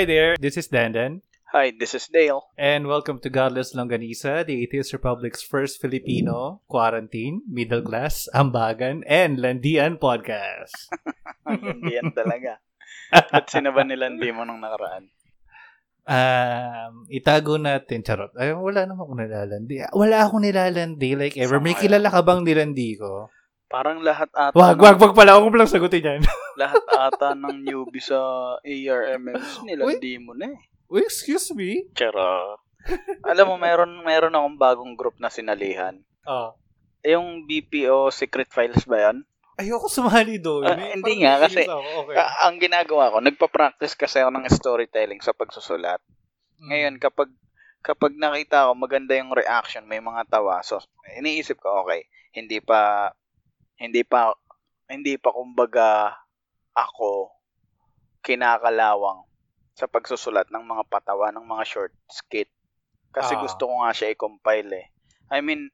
Hi there, this is Dandan. Hi, this is Dale. And welcome to Godless Longanisa, the Atheist Republic's first Filipino, quarantine, middle class, ambagan, and landian podcast. Hindi yan talaga. At sino ba nilandi mo nung nakaraan? Um, itago natin, charot. Ay, wala naman ako nilalandi. Wala akong nilalandi like ever. May kilala ka bang nilandi ko? Parang lahat ata... Wag, ng, wag, wag pala. Ako palang sagutin yan. lahat ata ng newbie sa ARMMs nilandi mo na eh. Uy, excuse me? Charot. Alam mo, meron, meron akong bagong group na sinalihan. Oh. Yung BPO Secret Files ba yan? Ayoko sumali doon. May- hindi nga, kasi-. Okay. Ka- ang ginagawa ko, nagpa-practice kasi ako ng storytelling sa pagsusulat. Mm. Ngayon, kapag kapag nakita ko maganda yung reaction, may mga tawa, so iniisip ko, okay, hindi pa hindi pa hindi pa kumbaga ako kinakalawang sa pagsusulat ng mga patawa ng mga short skit. Kasi Ah. gusto ko nga siya i-compile eh. I mean,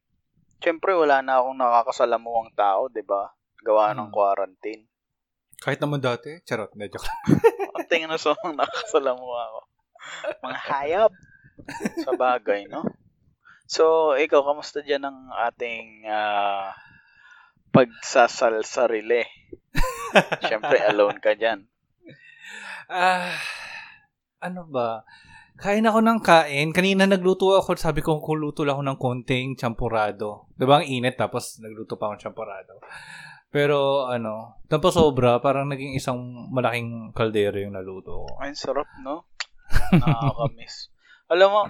syempre wala na akong nakakasalamuhang tao, 'di ba? Gawa ng Hmm. quarantine. Kahit naman dati. Charot, na joke. Ang tingin na mga nakakasalamuha ako. Mga hayop. sa bagay, no? So, ikaw, kamusta dyan ang ating ah, pagsasalsarili? Siyempre, alone ka dyan. Ah, ano ba? Kain ako ng kain. Kanina nagluto ako. Sabi ko, kuluto lang ako ng konting champurado. Diba ang init tapos nagluto pa ako ng champurado. Pero ano, tapos sobra, parang naging isang malaking kaldero yung naluto ko. Ay, sarap, no? Nakakamiss. Alam mo,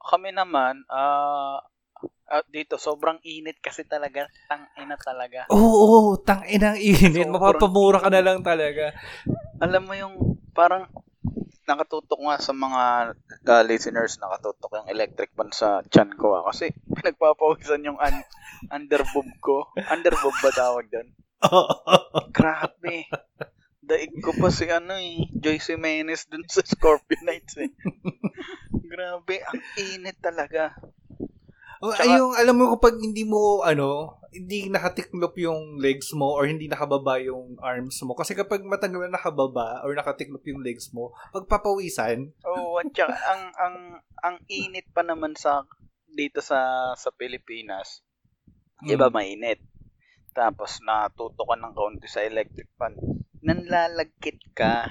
kami naman, ah, ah, dito, sobrang init kasi talaga. Tang-ina talaga. Oo, oh, tang inang init. Sobrang Mapapamura ka na lang talaga. Alam mo yung, parang, nakatutok nga sa mga uh, listeners, nakatutok yung electric fan sa chan ko ah. Kasi pinagpapawisan yung un- underboob ko. Underboob ba tawag doon? Grabe. Daig ko pa si ano eh, Joyce Jimenez dun sa Scorpio Nights eh. Grabe, ang init talaga. Oh, Tsaka- ay, yung, alam mo kapag hindi mo, ano, hindi nakatiklop yung legs mo or hindi nakababa yung arms mo. Kasi kapag matagal na nakababa or nakatiklop yung legs mo, pagpapawisan, Oo, at saka ang, ang, ang init pa naman sa dito sa sa Pilipinas. Di ba Mm. mainit? Tapos natuto ka ng kaunti sa electric fan. Nanlalagkit ka.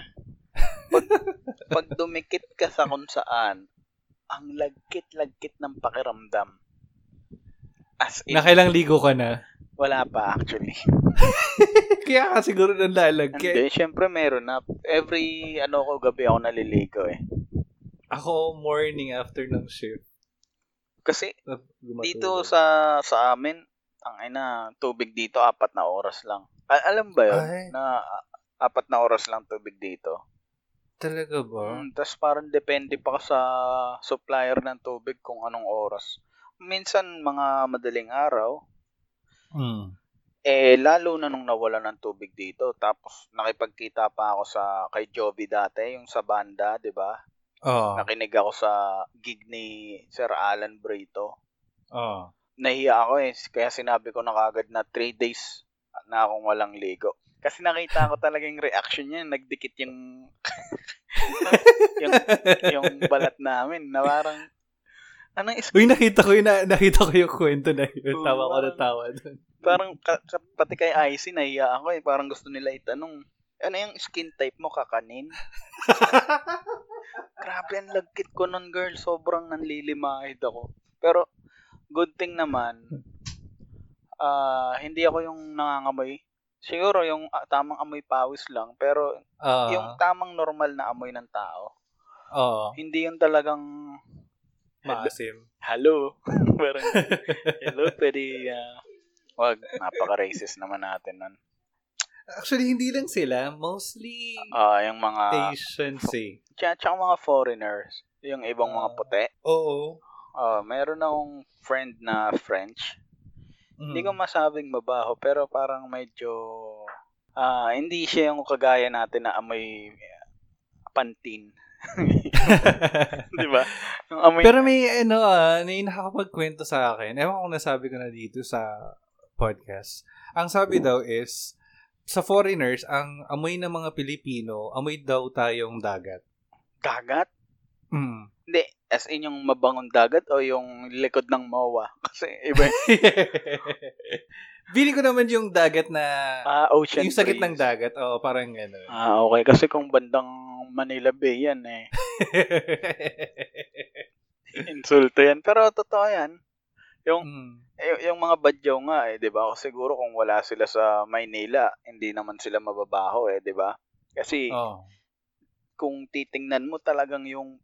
Pag, pag dumikit ka sa kung saan, ang lagkit-lagkit ng pakiramdam. As in, nakailang ligo ka na. wala pa actually. Kaya ka siguro nanlalagkit. Hindi, syempre meron na. Every, ano ko, gabi ako naliligo eh. Ako, morning after ng shift. Kasi Gumatulog. dito sa sa amin, ang ina, tubig dito apat na oras lang. A- alam ba 'yun Ay. na apat na oras lang tubig dito? Talaga ba? Mm, Tapos parang depende pa ka sa supplier ng tubig kung anong oras. Minsan mga madaling araw, Hmm. eh lalo na nung nawala ng tubig dito. Tapos nakipagkita pa ako sa kay Joby dati, yung sa banda, 'di ba? Oo. Nakinig ako sa gig ni Sir Alan Brito. Oo. nahiya ako eh. Kaya sinabi ko na kagad na 3 days na akong walang ligo. Kasi nakita ko talaga yung reaction niya. Nagdikit yung yung, yung balat namin na parang anong is Uy, nakita ko yun, na, nakita ko yung kwento na yun. Oo, Tawa ko na tawa dun. parang ka, ka- pati kay Icy nahiya ako eh. Parang gusto nila itanong ano yung skin type mo kakanin? Grabe ang lagkit ko nun girl. Sobrang nanlilimahid ako. Pero good thing naman ah hindi ako yung nangangamoy. Siguro yung ah, tamang amoy pawis lang. Pero Oo. yung tamang normal na amoy ng tao. Oo. Hindi yung talagang Maasim. hello. Parang, hello, pwede ah, wag, napaka-racist naman natin nun. Actually, hindi lang sila. Mostly Ah, yung mga Asians eh. tsaka, tsaka mga foreigners, yung ibang mga Ah. puti. Oo. Ah, meron akong friend na French. Mm. Hindi ko masabing mabaho, pero parang medyo ah hindi siya yung kagaya natin na amoy pantin. Di ba? Yung amoy Pero may ano ah, may nakakapagkwento sa akin. Ewan kung nasabi ko na dito sa podcast. Ang sabi daw is, sa foreigners, ang amoy ng mga Pilipino, amoy daw tayong dagat. dagat? Mm. Hindi, as in yung mabangong dagat o yung likod ng MOA? Kasi iba Bili ko naman yung dagat na... ah, ocean yung sa gitnang breeze. dagat. Oo, parang gano'n. Ah, okay. Kasi kung bandang Manila Bay yan eh. Insulto yan. Pero totoo yan. Yung, Mm. y- yung mga badyaw nga eh, di ba? Kasi siguro kung wala sila sa Maynila, hindi naman sila mababaho eh, di ba? Kasi Oo. kung titingnan mo talagang yung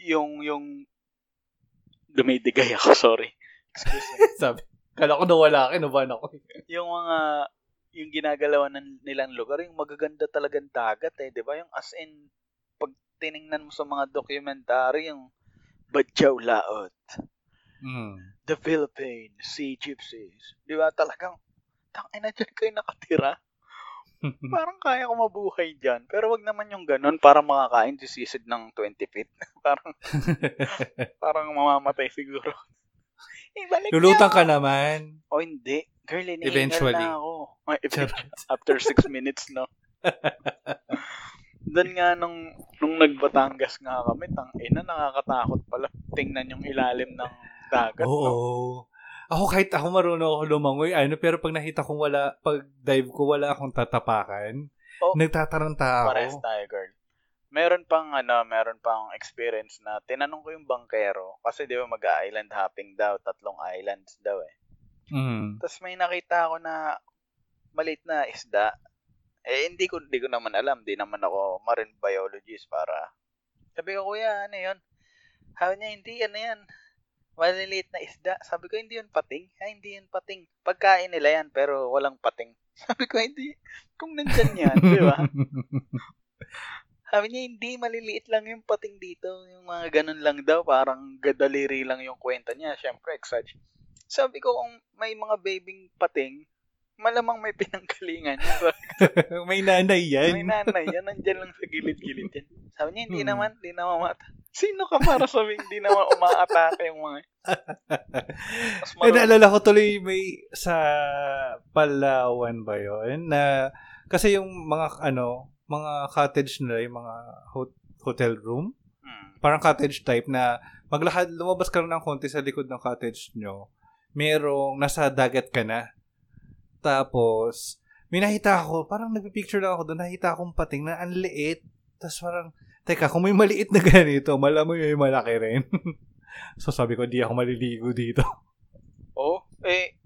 yung yung dumidigay ako, sorry. Excuse me. Sabi, kala ko nawala ka, naban ako. yung mga yung ginagalawan ng nilang lugar, yung magaganda talagang dagat eh, 'di ba? Yung as in pag tiningnan mo sa mga documentary yung Badyaw Laot, Mm. The Philippines, Sea Gypsies. 'Di ba? Talagang tangina diyan kayo nakatira. Parang kaya ko mabuhay diyan. Pero wag naman yung ganun para makakain si sisid ng 20 feet. parang parang mamamatay siguro. Ibalik Lulutan niya ka naman. O hindi. Girl, iniingal Eventually. na ako. After six minutes, no? Doon nga nung, nung nagbatangas nga kami, tang ina, nakakatakot pala. Tingnan yung ilalim ng dagat, Oo. no? Ako kahit ako marunong ako lumangoy, ano, pero pag nakita kong wala, pag dive ko, wala akong tatapakan, Oh. nagtataranta Pares ako. tayo, girl. Meron pang, ano, meron pang experience na tinanong ko yung bankero, kasi di ba mag-island hopping daw, tatlong islands daw eh. Mm. Tapos may nakita ako na maliit na isda. Eh, hindi ko, hindi ko naman alam. Di naman ako marine biologist para... Sabi ko, kuya, ano yun? Sabi niya, hindi, ano yan? Maliliit na isda. Sabi ko, hindi yun pating. Ay, hindi yun pating. Pagkain nila yan, pero walang pating. Sabi ko, hindi. Kung nandyan yan, di ba? Sabi niya, hindi, maliliit lang yung pating dito. Yung mga ganun lang daw, parang gadaliri lang yung kwenta niya. Siyempre, exage. Sabi ko, kung may mga babing pating, malamang may pinanggalingan. May nanay yan. may nanay yan, nandyan lang sa gilid-gilid yan. Sabi niya, hindi Hmm. naman, hindi na mamata. Sino ka para sabihin, hindi naman umaatake yung mga... Mas Eh, naalala ko tuloy may sa Palawan ba yun? Na, kasi yung mga, ano, mga cottage nila, yung mga hot- hotel room, Hmm. parang cottage type na maglakad, lumabas ka lang ng konti sa likod ng cottage nyo, merong nasa dagat ka na. Tapos, may nakita ako, parang nagpipicture lang ako doon, nakita akong pating na ang liit. Tapos parang, teka, kung may maliit na ganito, malamang may malaki rin. so sabi ko, di ako maliligo dito. Oh, eh,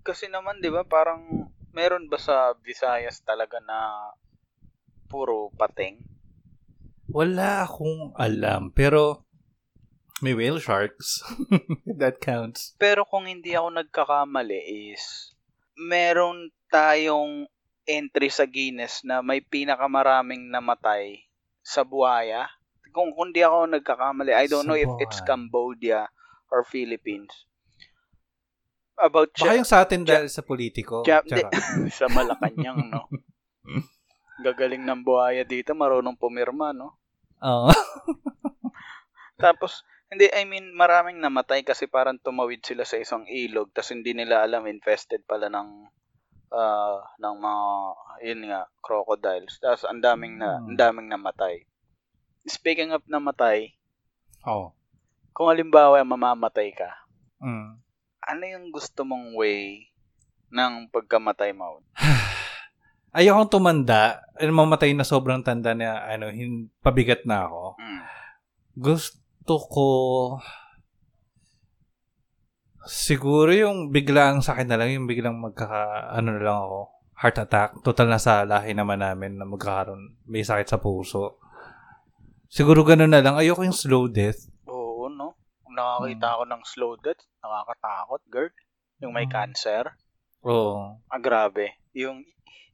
kasi naman, di ba, parang meron ba sa Visayas talaga na puro pating? Wala akong alam, pero may whale sharks. That counts. Pero kung hindi ako nagkakamali is, meron tayong entry sa Guinness na may pinakamaraming namatay sa buhaya. Kung kung di ako nagkakamali, I don't Sa know if it's buhaya. Cambodia or Philippines. About Baka Ja- yung sa atin dahil sa politiko. Ja- Tsaka. sa Malacanang, no? Gagaling ng buhaya dito, marunong pumirma, no? Oo. Tapos, hindi, I mean, maraming namatay kasi parang tumawid sila sa isang ilog tapos hindi nila alam infested pala ng ah, ng mga yun nga crocodiles. Tapos ang daming na Hmm. ang daming namatay. Speaking of namatay, Oo. kung halimbawa mamamatay ka, Mm. ano yung gusto mong way ng pagkamatay mo? Ayokong tumanda, mamatay na sobrang tanda na ano, hin, pabigat na ako. Mm. Gusto ko siguro yung biglang sa akin na lang, yung biglang magkaka, ano na lang ako, heart attack. Total na sa lahi naman namin na magkakaroon, may sakit sa puso. Siguro ganun na lang. Ayoko yung slow death. Oo, no? Kung nakakita ako ng slow death, nakakatakot, girl. Yung may Hmm. cancer. Oo. Ah, grabe. Yung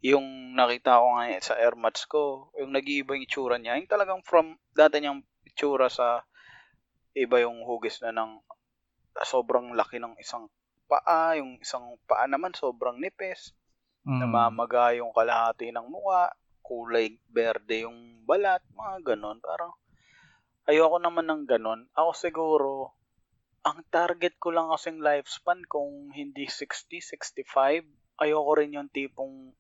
yung nakita ko nga sa air mats ko, yung nag-iiba yung itsura niya. Yung talagang from dati niyang itsura sa iba yung hugis na ng sobrang laki ng isang paa, yung isang paa naman sobrang nipis, Mm. namamaga yung kalahati ng muka, kulay berde yung balat, mga ganon. Parang ayoko naman ng ganon. Ako siguro, ang target ko lang kasing lifespan kung hindi 60, 65, ayoko rin yung tipong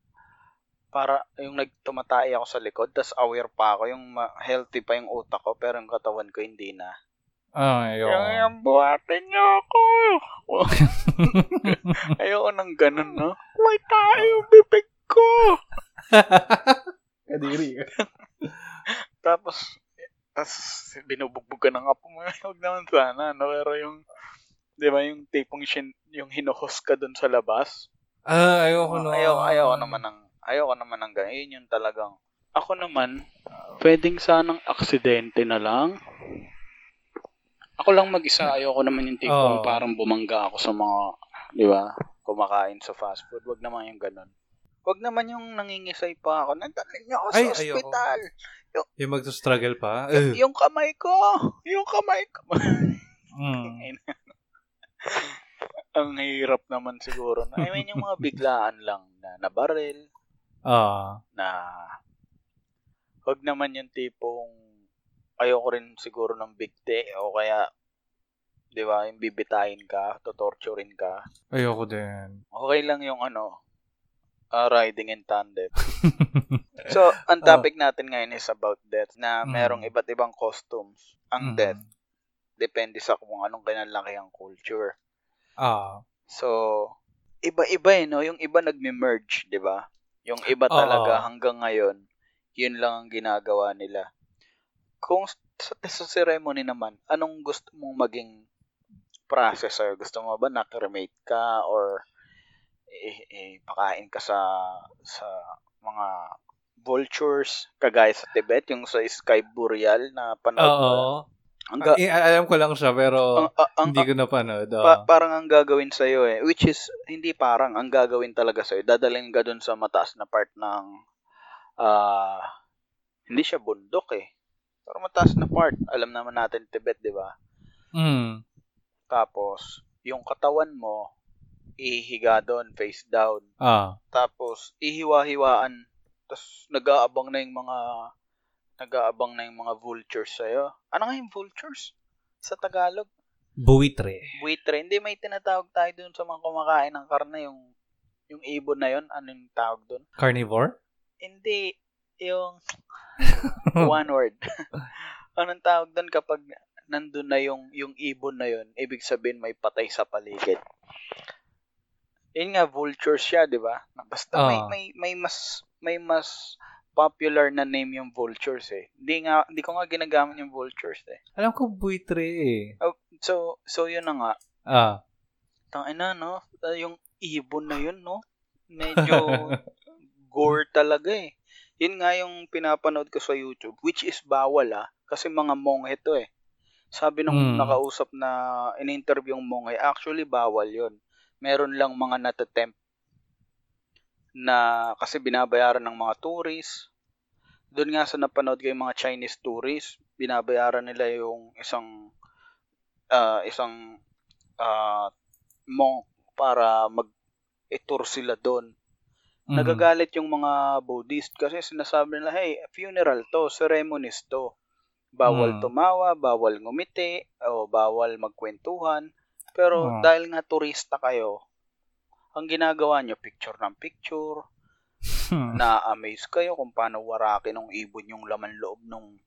para yung nagtumatay ako sa likod, tas aware pa ako, yung healthy pa yung utak ko, pero yung katawan ko hindi na. Ah, ayoko. Yung, yung buhatin niyo ako. ayoko nang ganun, no? May tayo yung bibig ko. Kadiri. Tapos, tas binubugbog ka ng apo mo. Huwag naman sana, no? Pero yung, di ba, yung tipong shin, yung hinuhos ka dun sa labas. Ah, ayoko no. Ayoko, ayoko naman ng, ayoko naman ng ganun. Yun yung talagang, ako naman, pwedeng sanang aksidente na lang. Ako lang mag-isa, ayoko naman yung tipong Oo. parang bumangga ako sa mga, di ba, kumakain sa fast food. Wag naman yung ganun. Wag naman yung nangingisay pa ako. Nandalin niyo ako sa Ay, ayoko. ospital. Yung magsa-struggle pa. Y- Ugh. yung kamay ko. Yung kamay ko. Mm. Ang hirap naman siguro. I mean, yung mga biglaan lang na nabaril, Ah. na wag naman yung tipong ayoko rin siguro ng bigte o kaya 'di ba, yung bibitayin ka, totorturein ka. Ayoko din. Okay lang yung ano, ah, riding in tandem. So, ang topic natin ngayon is about death na Mm. merong iba't ibang costumes. Ang Mm. death depende sa kung anong kinalaki ang culture. Ah. So, iba-iba eh, no? Yung iba nagme-merge, di ba? Yung iba talaga hanggang ngayon, yun lang ang ginagawa nila. Kung sa, ceremony naman, anong gusto mong maging process sa'yo? Gusto mo ba na-cremate ka or i- i- pakain ka sa sa mga vultures kagaya sa Tibet, yung sa Sky Boreal na panood? Oo. Ang ga- Eh, alam ko lang siya pero ang, ang, ang, hindi ko napanood. Oo. Pa- parang ang gagawin sa iyo eh, which is hindi parang ang gagawin talaga sa iyo. Dadalhin ka doon sa mataas na part ng ah hindi siya bundok eh. Pero mataas na part. Alam naman natin Tibet, 'di ba? Mm. Tapos yung katawan mo ihiga doon face down. Ah. Tapos ihiwa-hiwaan. Tapos nag-aabang na yung mga nag-aabang na yung mga vultures sa'yo. Ano nga yung vultures? Sa Tagalog? Buitre. buitre. Hindi may tinatawag tayo dun sa mga kumakain ng karne, yung yung ibon na yun, ano yung tawag dun? Carnivore? Hindi, yung one word. Anong tawag dun kapag nandun na yung, yung ibon na yun, ibig sabihin may patay sa paligid. Yun nga, vultures siya, di ba? Basta may, Ah. may, may mas, may mas popular na name yung vultures eh. Hindi nga, hindi ko nga ginagamit yung vultures eh. Alam ko buitre eh. Oh, so, so yun na nga, Ah. Tangina, no? Ah, Yung ibon na yun, no? Medyo gore talaga eh. Yun nga yung pinapanood ko sa YouTube, which is bawal ah. Kasi mga monghe to eh. Sabi nung Mm. nakausap na in-interview yung monghe, actually bawal yun. Meron lang mga natatempt na kasi binabayaran ng mga tourists. Doon nga sa napanood ko yung mga Chinese tourists, binabayaran nila yung isang ah, isang ah, monk para mag tour sila doon. Mm. Nagagalit yung mga Buddhist kasi sinasabi nila, hey, funeral to, ceremonies to. Bawal Mm. tumawa, bawal ngumiti, o bawal magkwentuhan. Pero Mm. dahil nga turista kayo, ang ginagawa nyo, picture ng picture, Hmm. na-amaze kayo kung paano warakin ng ibon yung laman loob ng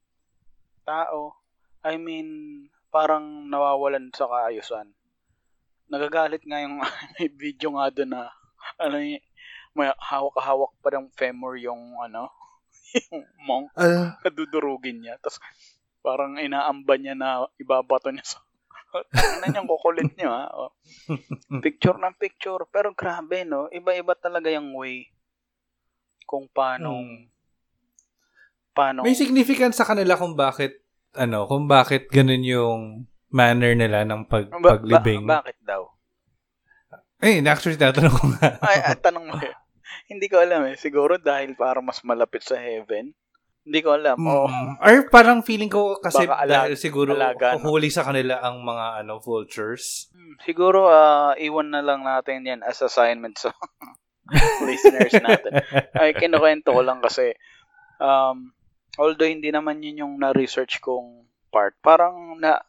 tao. I mean, parang nawawalan sa kaayusan. Nagagalit nga yung may video nga doon na ano y- may hawak-hawak pa ng femur yung ano yung monk Ah. kadudurugin niya tapos parang inaamba niya na ibabato niya sa ano niyang kukulit niyo ha Oh. picture ng picture pero grabe no iba-iba talaga yung way kung paano Hmm. paano May significance sa kanila kung bakit ano, kung bakit ganun yung manner nila ng pag, Ba- ba- paglibing. bakit daw eh, actually, tatanong ko nga. ay, ay tanong mo. Hindi ko alam eh siguro dahil para mas malapit sa heaven hindi ko alam oh Mm. Or parang feeling ko kasi Baka alag- dahil siguro alaga, no? huli sa kanila ang mga ano vultures. Hmm, siguro ah, iwan na lang natin yan as assignment sa listeners natin ay kinukwento ko lang kasi um, although hindi naman yun yung na-research kong part parang na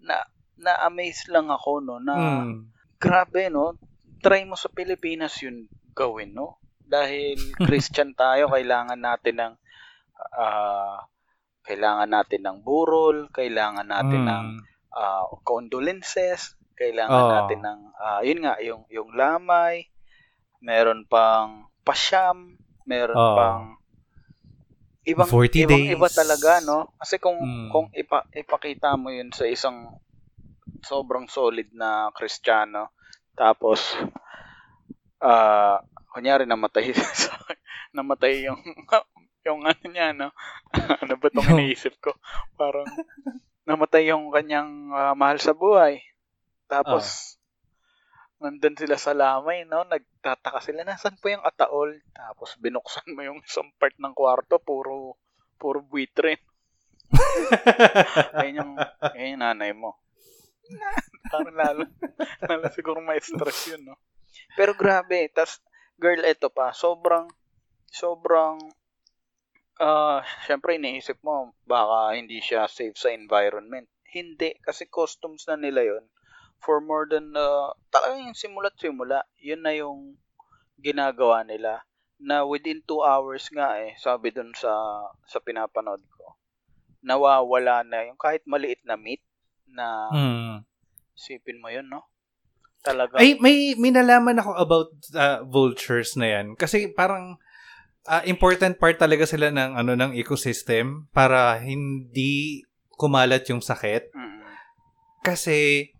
na na-amaze lang ako no na Mm. grabe no try mo sa Pilipinas yun gawin no dahil Christian tayo, kailangan natin ng ah, kailangan natin ng burol, kailangan natin ng Mm. ah, condolences, kailangan Oo. natin ng ah, yun nga yung yung lamay, meron pang pasyam, meron Oo. pang ibang 40 ibang days. iba talaga no kasi kung Mm. kung ipa, ipakita mo yun sa isang sobrang solid na Kristiyano tapos ah kunyari namatay sa namatay yung yung ano niya no? Ano ba tong iniisip ko? Parang namatay yung kanyang ah, mahal sa buhay. Tapos nandun sila sa lamay no? Nagtataka sila nasan po yung ataol? Tapos binuksan mo yung isang part ng kwarto puro puro buitre. Ayun yung ayun yung nanay mo. Parang lalo lalo siguro may stress yun no? Pero grabe tas girl eto pa. Sobrang sobrang ah syempre iniisip mo baka hindi siya safe sa environment. Hindi kasi customs na nila yon for more than uh, talagang yung simula't simula yun na yung ginagawa nila. Na within 2 hours nga eh sabi dun sa sa pinapanood ko nawawala na yung kahit maliit na meat na Mm. sipin mo yun no talaga Ay, may, may nalaman ako about uh, vultures na yan. Kasi parang uh, important part talaga sila ng ano ng ecosystem para hindi kumalat yung sakit. Mm. Kasi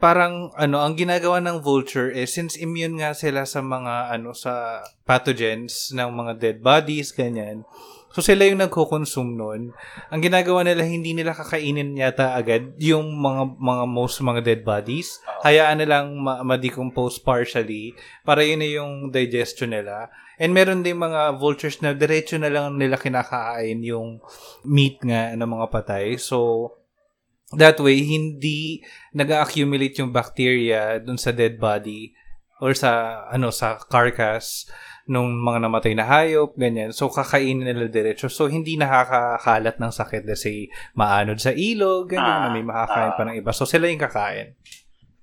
parang ano ang ginagawa ng vulture is since immune nga sila sa mga ano sa pathogens ng mga dead bodies ganyan. So sila yung nagko-consume nun. Ang ginagawa nila hindi nila kakainin yata agad yung mga mga most mga dead bodies. Oo. Hayaan nilang ma- ma-decompose partially para yun na yung digestion nila. And meron din mga vultures na diretso na lang nila kinakain yung meat nga ng mga patay. So that way hindi nag-accumulate yung bacteria dun sa dead body or sa ano sa carcass nung mga namatay na hayop, ganyan. So, kakainin nila diretso. So, hindi nakakakalat ng sakit. Let's say, maanod sa ilog, ganyan, Ah, na may makakain pa ng iba. So, sila yung kakain.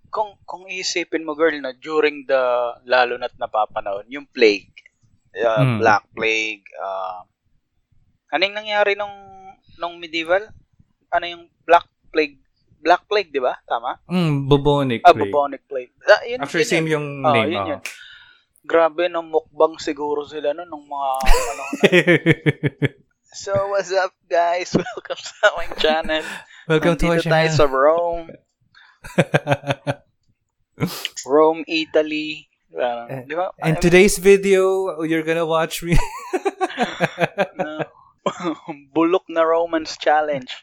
kung kung isipin mo girl na during the lalo na't napapanahon yung plague uh, Mm. black plague uh, anong nangyari nung nung medieval ano yung black plague black plague di ba tama Mm, bubonic ah plague. bubonic plague ah, yun, Actually, yun same yun. yung Oh, name. yun oh. yun. Grabe no mukbang siguro sila no nung mga ano so what's up guys welcome sa aming channel Welcome to our Nandito tayo channel. sa Rome Rome Italy Eh, di ba In today's video, you're gonna watch me. na bulok na romance challenge.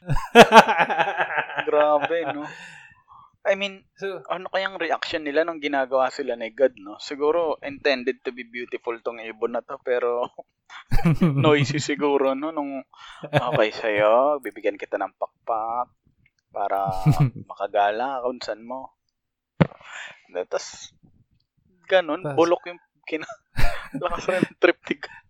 Grabe, no? I mean, so, ano kayang reaction nila nung ginagawa sila ni God, no? Siguro, intended to be beautiful tong ibon na to, pero noisy siguro, no? Nung, okay sa'yo, bibigyan kita ng pakpak para makagala kung saan mo. Tapos, ganun, bulok yung kina... Lakas ng trip ni God.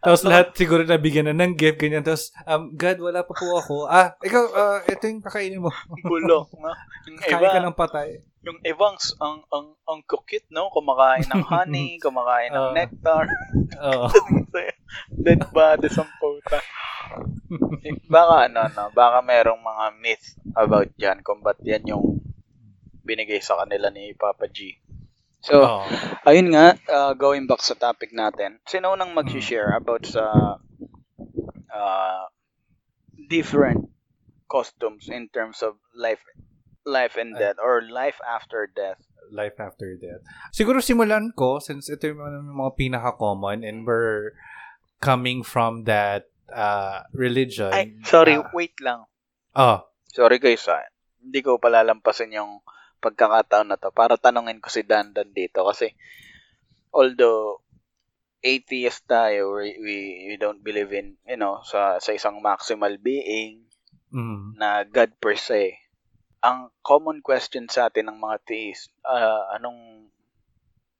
Tapos lahat siguro nabigyan na ng gift, ganyan. Tapos, um, God, wala pa po ako. Ah, ikaw, ah, ito yung kakainin mo. Bulok, no? Yung Kain iba, ka ng patay. yung ibang ang ang ang cute no kumakain ng honey kumakain ng Oo. nectar Oo. dead bodies ang puta baka ano no baka merong mga myth about yan kung ba't yan yung binigay sa kanila ni Papa G so Oo. ayun nga uh, going back sa topic natin sino nang mag-share about sa uh, different costumes in terms of life life and death or life after death Life after death. Siguro simulan ko, since ito yung mga, pinaka-common and we're coming from that uh, religion. Ay, sorry, Ah, wait lang. oh, Sorry guys, ah. hindi ko palalampasin yung pagkakataon na to para tanungin ko si Dandan dito kasi although atheist tayo, we, we, we don't believe in, you know, sa, sa isang maximal being mm, na God per se. Ang common question sa atin ng mga theist, ah, anong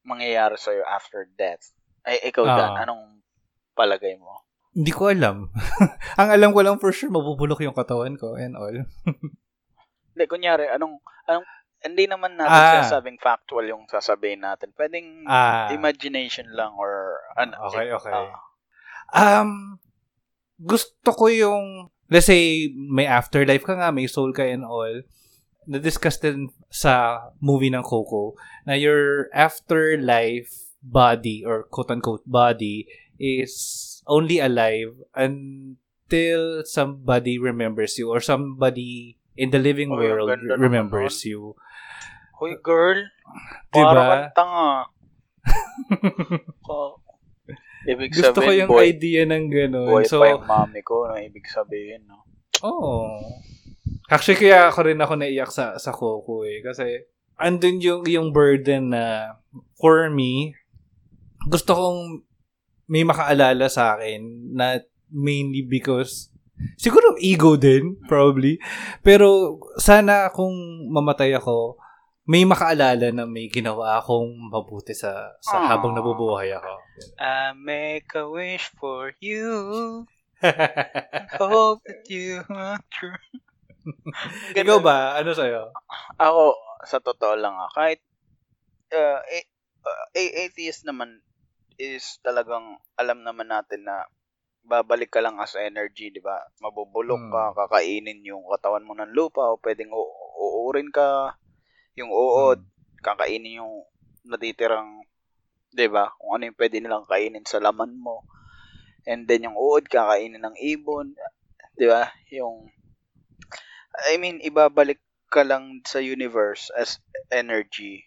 mangyayari sa'yo after death? Ay, ikaw, Dan, Ah. anong palagay mo? hindi ko alam. Ang alam ko lang for sure, mabubulok yung katawan ko and all. Hindi, kunyari, anong, anong, hindi naman natin Ah. sinasabing factual yung sasabihin natin. Pwedeng Ah, imagination lang or Ano, Okay, okay. ah, Um, gusto ko yung, let's say, may afterlife ka nga, may soul ka and all. Na-discuss din sa movie ng Coco na your afterlife body or quote-unquote body is only alive until somebody remembers you or somebody in the living ang world remembers you. Hoy, girl. Diba? Para kang tanga. Ko- ibig Gusto ko sabihin, yung boy, idea ng ganun. boy so, pa yung mami ko, no, ibig sabihin, no? Oo. Actually, kaya ako rin ako naiyak sa, sa Coco eh. Kasi, andun yung, yung burden na, for me, gusto kong may makaalala sa akin na mainly because, siguro ego din, probably. Pero, sana kung mamatay ako, may makaalala na may ginawa akong mabuti sa, sa Aww. habang nabubuhay ako. I make a wish for you. Hope that you are true. Ikaw ba? Ano sa'yo? Ako, sa totoo lang ah, kahit uh, a- uh, atheist naman is talagang alam naman natin na babalik ka lang as energy, di ba? Mabubulok ka, Hmm. kakainin yung katawan mo ng lupa o pwedeng u- uurin ka, yung uod, kakainin yung natitirang, di ba? Kung ano yung pwede nilang kainin sa laman mo. And then yung uod, kakainin ng ibon, di ba? Yung, I mean, ibabalik ka lang sa universe as energy.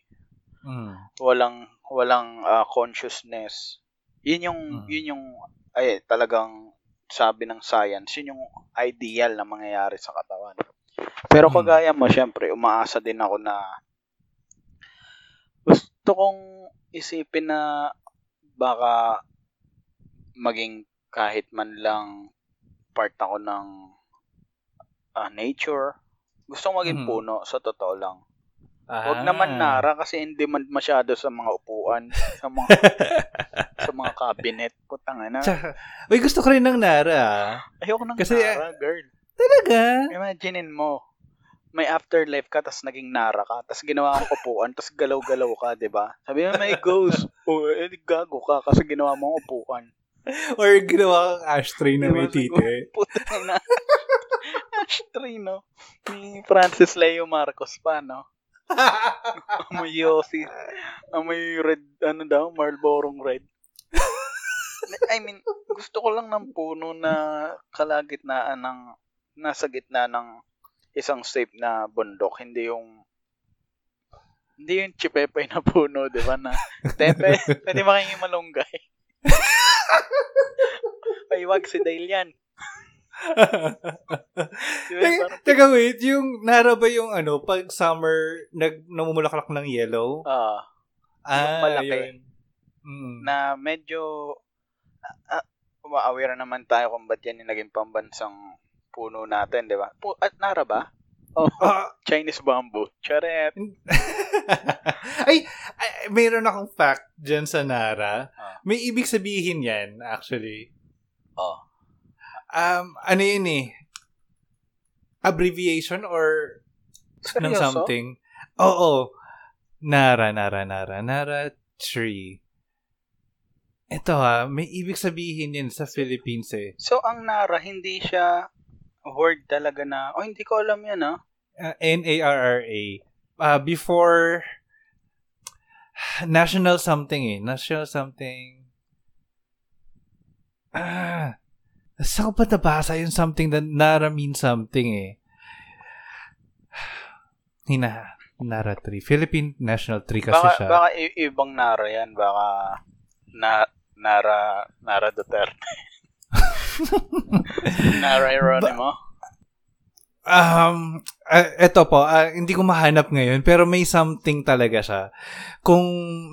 Mm. Walang, walang ah, consciousness. Yun yung, Mm. yun yung, ay, talagang sabi ng science, yun yung ideal na mangyayari sa katawan. Pero Mm. kagaya mo, syempre, umaasa din ako na gusto kong isipin na baka maging kahit man lang part ako ng ah, nature. Gusto kong maging Mhm. puno, sa totoo lang. Ah. Huwag naman nara kasi in demand masyado sa mga upuan, sa mga sa mga cabinet. Putang. Tsaka, uy, gusto ko rin ng Nara. ah. Ayoko ng kasi, nara, girl. Talaga? Imaginein mo, may afterlife ka, tas naging nara ka, tas ginawa kang upuan, tas galaw-galaw ka, di ba? Sabi mo, may ghost. O, eh, gago ka kasi ginawa mo upuan. Or ginawa kang ashtray na may titi. Putang na. Ashtray, no? Ni Francis Leo Marcos pa, no? Amoy Yossi. Amoy red, ano daw, Marlborong red. I mean, gusto ko lang ng puno na kalagitnaan ng, nasa gitna ng isang safe na bundok. Hindi yung, hindi yung chipepay na puno, di ba, na, tepe, pwede makingin malunggay. Ay, wag si Dale yan. Teka, wait. Yung Nara ba yung ano, pag summer, nag, namumulaklak ng yellow? Ah, Ah, malaki. yun. Mm. na medyo ah, ah, aware naman tayo kung ba't yan yung naging pambansang puno natin, di ba? Pu- at nara ba? Oh, Ah, Chinese bamboo. Charet. ay, ay, mayroon akong fact dyan sa Nara. Ah. May ibig sabihin yan, actually. Oh. Um, ano yun eh? Abbreviation or ng Seryoso? something. Oo. Nara, Nara, Nara. Nara tree. Ito ha, may ibig sabihin yan sa Philippines eh. So, ang nara, hindi siya word talaga na, oh, hindi ko alam yan, ah. Uh, N-A-R-R-A. Uh, before, national something eh. National something. Ah, saan ko pa nabasa yung something that Nara means something eh. Hina, Nara tree. Philippine National Tree kasi Baka, siya. baka i- ibang nara yan. Baka na, nara, nara Duterte. nara Ironimo. Um, ah, eto po, ah, hindi ko mahanap ngayon, pero may something talaga siya. Kung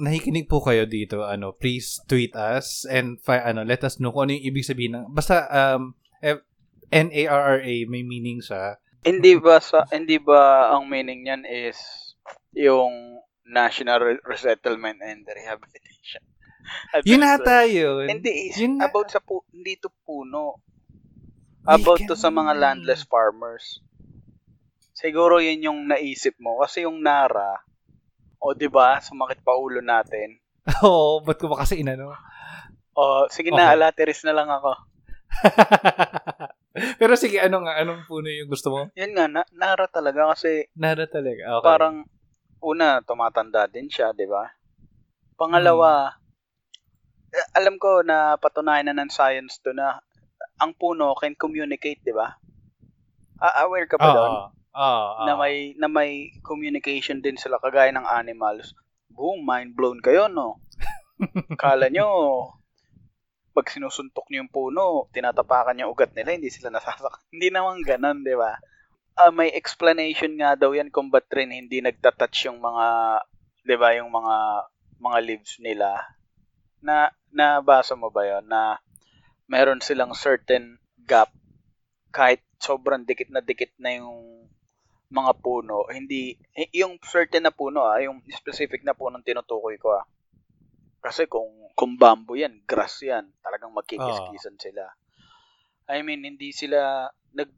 nakikinig po kayo dito, ano, please tweet us and fi- ano, let us know kung ano yung ibig sabihin ng, basta, um, F- N-A-R-R-A, may meaning siya. hindi ba sa hindi ba ang meaning niyan is yung National Re- Resettlement and Rehabilitation? Yun ata yun. Hindi is Yun na- about sa pu- hindi to puno. About to sa mga landless farmers. Siguro yun yung naisip mo kasi yung Nara o 'di ba sumakit pa ulo natin. Oo, ba't ko ba kasi inano? O, sige Okay. na, alateris na lang ako. Pero sige, ano nga, anong puno yung gusto mo? Yun nga, na, nara talaga kasi Nada talaga. Okay. parang, una, tumatanda din siya, di ba? Pangalawa, eh, alam ko na patunayan na ng science to na ang puno can communicate, di ba? Ah, aware ka ba Oo. doon? Oo. na may na may communication din sila kagaya ng animals. Boom, mind blown kayo, no? Kala nyo, pag sinusuntok nyo yung puno, tinatapakan yung ugat nila, hindi sila nasasak. Hindi naman ganun, di ba? Ah, may explanation nga daw yan kung ba't rin hindi nagtatouch yung mga, di ba, yung mga mga leaves nila. Na, nabasa mo ba yon na meron silang certain gap kahit sobrang dikit na dikit na yung mga puno, hindi, eh, yung certain na puno ah, yung specific na puno tinutukoy ko ah. Kasi kung, kung bamboo yan, grass yan, talagang magkikiskisan sila. I mean, hindi sila nag,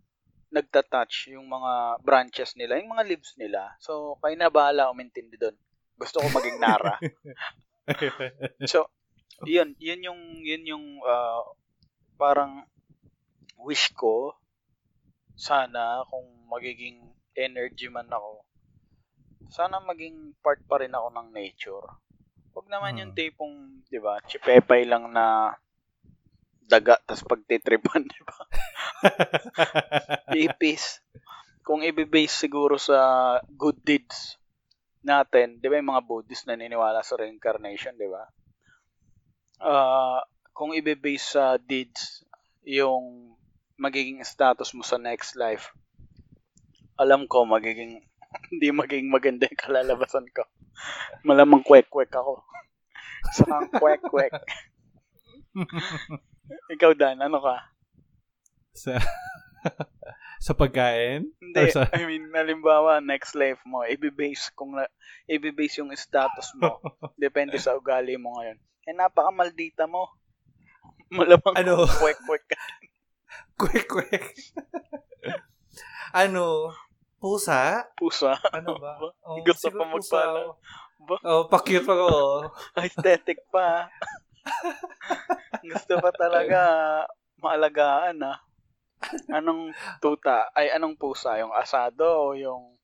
nagtatouch yung mga branches nila, yung mga leaves nila. So, kayo na bahala umintindi doon. Gusto ko maging nara. so, yun, yun yung, yun yung, ah, parang wish ko sana kung magiging energy man ako, sana maging part pa rin ako ng nature. Huwag naman yung Hmm. tipong, di ba, chipepay lang na daga, tas pagtitripan, di ba? Ipis. Kung i-base siguro sa good deeds natin, di ba yung mga Buddhist na niniwala sa reincarnation, di ba? Ah, kung i-base sa deeds, yung magiging status mo sa next life, alam ko magiging hindi magiging maganda yung kalalabasan ko. Malamang kwek-kwek ako. Saka kwek-kwek. Ikaw, Dan, ano ka? sa, sa pagkain? Hindi, Or sa- I mean, halimbawa, next life mo, i-base kung na, i-base yung status mo. Depende sa ugali mo ngayon. Eh, napaka-maldita mo. Malamang Ano? kwek-kwek ka. Quick, quick. ano? Pusa? Pusa. Ano ba? Oh, Gusto siguro pa pusa. magpalo. Ba? Oh, pa-cute pa ko. Aesthetic pa. Gusto pa talaga maalagaan ah. Anong tuta? Ay, anong pusa? Yung asado o yung...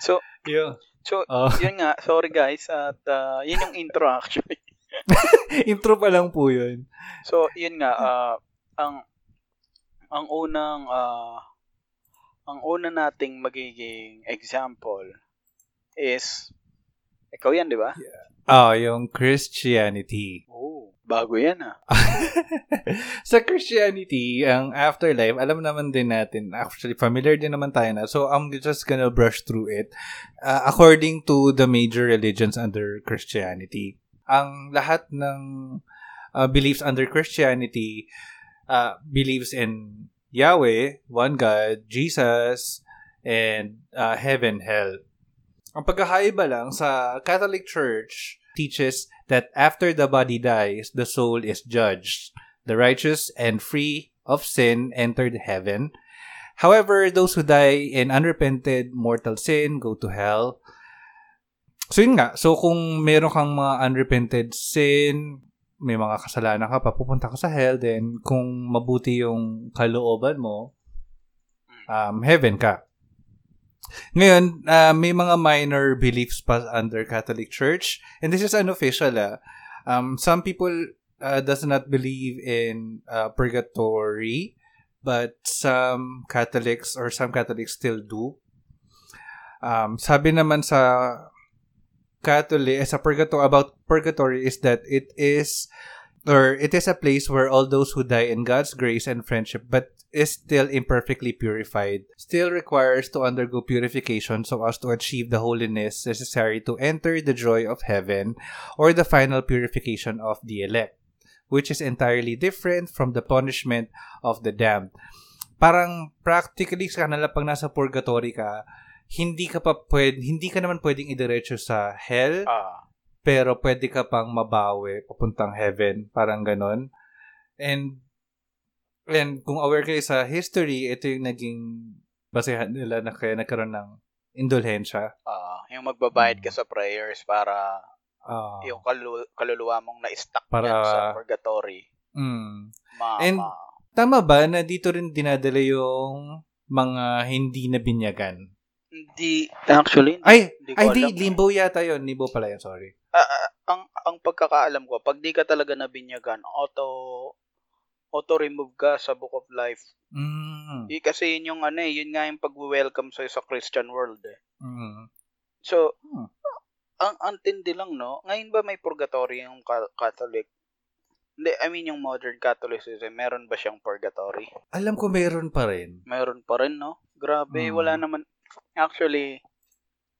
So, Yun. So Oh, yun nga. Sorry guys. At ah, yun yung intro actually. intro pa lang po yun. So, yun nga. ah, ang ang unang ah, ang una nating magiging example is ikaw yan, di ba? Oh, yung Christianity. Oh, bago yan ah. sa Christianity, ang afterlife, alam naman din natin, actually familiar din naman tayo na. So, I'm just gonna brush through it. Uh, according to the major religions under Christianity, ang lahat ng uh, beliefs under Christianity uh, believes in Yahweh, one God, Jesus, and uh, heaven, hell. Ang pagkakaiba lang sa Catholic Church teaches that after the body dies, the soul is judged. The righteous and free of sin entered heaven. However, those who die in unrepented mortal sin go to hell. So yun nga, so kung meron kang mga unrepented sin, may mga kasalanan ka pa, pupunta ka sa hell, then kung mabuti yung kalooban mo, um, heaven ka. Ngayon, uh, may mga minor beliefs pa under Catholic Church, and this is unofficial. Ah. Um, some people uh, does not believe in uh, purgatory, but some Catholics or some Catholics still do. Um, sabi naman sa Catholic, eh, sa purgatory, about purgatory is that it is or it is a place where all those who die in God's grace and friendship but is still imperfectly purified still requires to undergo purification so as to achieve the holiness necessary to enter the joy of heaven or the final purification of the elect which is entirely different from the punishment of the damned parang practically sa kanila pag nasa purgatory ka hindi ka pa pwede, hindi ka naman pwedeng idiretso sa hell Ah, pero pwede ka pang mabawi papuntang heaven, parang ganon. And, and kung aware kayo sa history, ito yung naging basehan nila na kaya nagkaroon ng indulhensya. ah, yung magbabayad ka sa prayers para Ah. yung kalulu- kaluluwa mong na-stuck Para- sa purgatory. Mm. Ma, And- ma- Tama ba na dito rin dinadala yung mga hindi na binyagan? hindi, actually, hindi, Ay, hindi ko ay di, limbo yata yun. Limbo pala yun, sorry. Ah, ah, ang ang pagkakaalam ko, pag di ka talaga nabinyagan, auto auto remove ka sa Book of Life. Mm. Eh, kasi yun yung ano eh, yun nga yung pag-welcome sa'yo sa Christian world eh. Mm. So, Hmm. ang antindi lang no, ngayon ba may purgatory yung ka- Catholic? Hindi, I mean yung modern Catholicism, meron ba siyang purgatory? Alam ko meron pa rin. Meron pa rin, no? Grabe, Hmm. wala naman. Actually,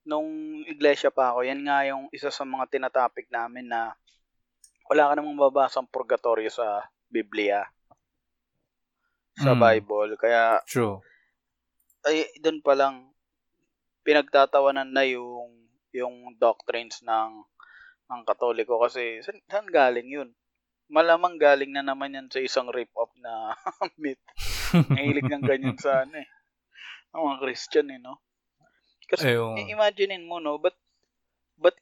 nung iglesia pa ako, yan nga yung isa sa mga tinatopic namin na wala ka namang babasang purgatorio sa Biblia, sa Hmm. Bible. Kaya, True. ay, doon pa lang, pinagtatawanan na yung yung doctrines ng ng Katoliko kasi saan, saan galing yun? Malamang galing na naman yan sa isang rip-off na myth. Mahilig ng ganyan sa ano eh. Ang mga Christian eh, no? Kasi Ayun. imaginein mo, no? But, but,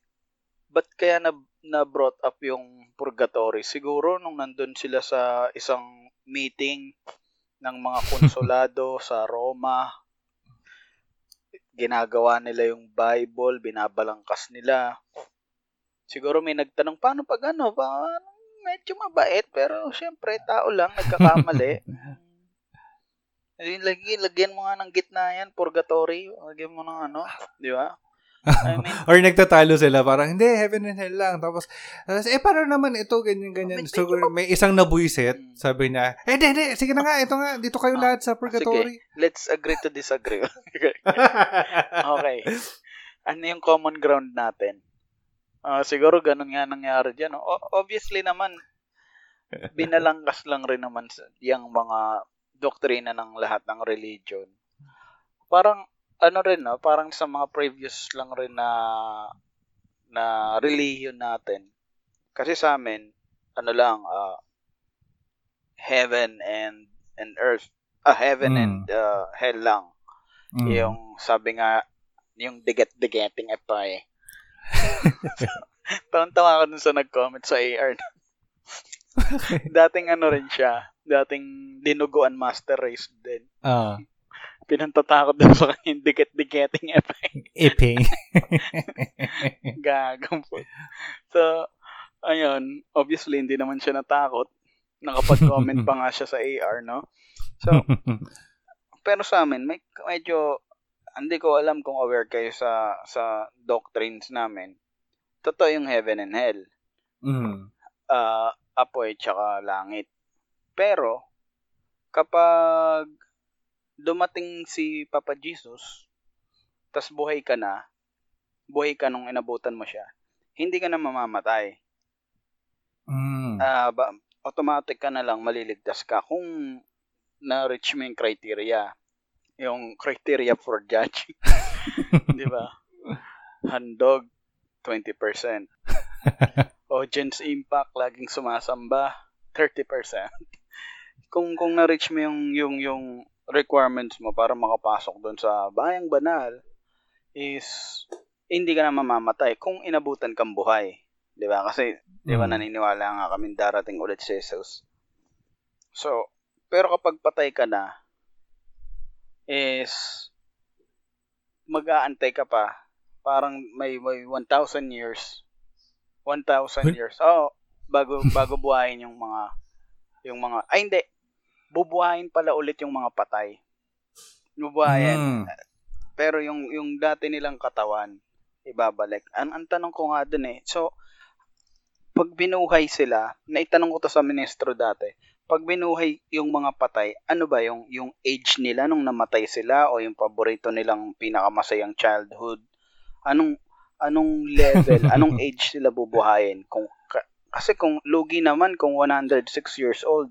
but kaya na, na brought up yung purgatory? Siguro nung nandun sila sa isang meeting ng mga konsulado sa Roma, ginagawa nila yung Bible, binabalangkas nila. Siguro may nagtanong, paano pag ano? Pa, medyo mabait, pero syempre, tao lang, nagkakamali. Lagi, lagyan mo nga ng gitna yan, purgatory. Lagyan mo ng ano, di ba? I mean, Or nagtatalo sila, parang, hindi, heaven and hell lang. Tapos, eh, parang naman ito, ganyan, ganyan. Medyo So, may isang nabuisit, Mm. sabi niya, eh, hindi, hindi, sige na nga, ito nga, dito kayo Ah, lahat sa purgatory. let's agree to disagree. okay. Ano yung common ground natin? Ah, siguro ganun nga nangyari dyan. O- obviously naman, binalangkas lang rin naman yung mga doktrina ng lahat ng religion. Parang, ano rin, no? parang sa mga previous lang rin na na religion natin. Kasi sa amin, ano lang, ah, heaven and and earth. Ah, heaven Mm. and ah, hell lang. Mm. Yung sabi nga, yung diget-digeting eh pa eh. Tawan-tawa ako dun sa nag-comment sa AR. dating ano rin siya. Dating dinuguan master race din. Ah, Pinantatakot din sa kanya yung diget-digeting pa eh. iping. Gagang po. So, ayun, obviously hindi naman siya natakot. Nakapag-comment pa nga siya sa AR, no? So, pero sa amin, may medyo hindi ko alam kung aware kayo sa sa doctrines namin. Totoo yung heaven and hell. mm. Ah, apoy tsaka langit. Pero kapag dumating si Papa Jesus, tas buhay ka na, buhay ka nung inabutan mo siya, hindi ka na mamamatay. Mm. Ah, ba, automatic ka na lang maliligtas ka kung na-reach mo yung criteria. Yung criteria for judging. Di ba? Handog, 20%. Audience impact, laging sumasamba, 30%. kung kung na-reach mo yung, yung, yung requirements mo para makapasok doon sa bayang banal, is hindi ka na mamamatay kung inabutan kang buhay. Di ba? Kasi, di ba Mm. naniniwala nga kami darating ulit si Jesus. So, pero kapag patay ka na, is mag-aantay ka pa. Parang may, may 1,000 years. 1,000 Huh? years. Oh, bago bago buhayin yung mga yung mga ay hindi. Bubuhayin pala ulit yung mga patay. Bubuhayin. Mm. Pero yung yung dati nilang katawan ibabalik. Ang, ang tanong ko nga dun eh. So pag binuhay sila, naitanong ko to sa ministro dati. Pag binuhay yung mga patay, ano ba yung yung age nila nung namatay sila o yung paborito nilang pinakamasayang childhood? Anong anong level, anong age sila bubuhayin? Kung ka- kasi kung lugi naman kung 106 years old,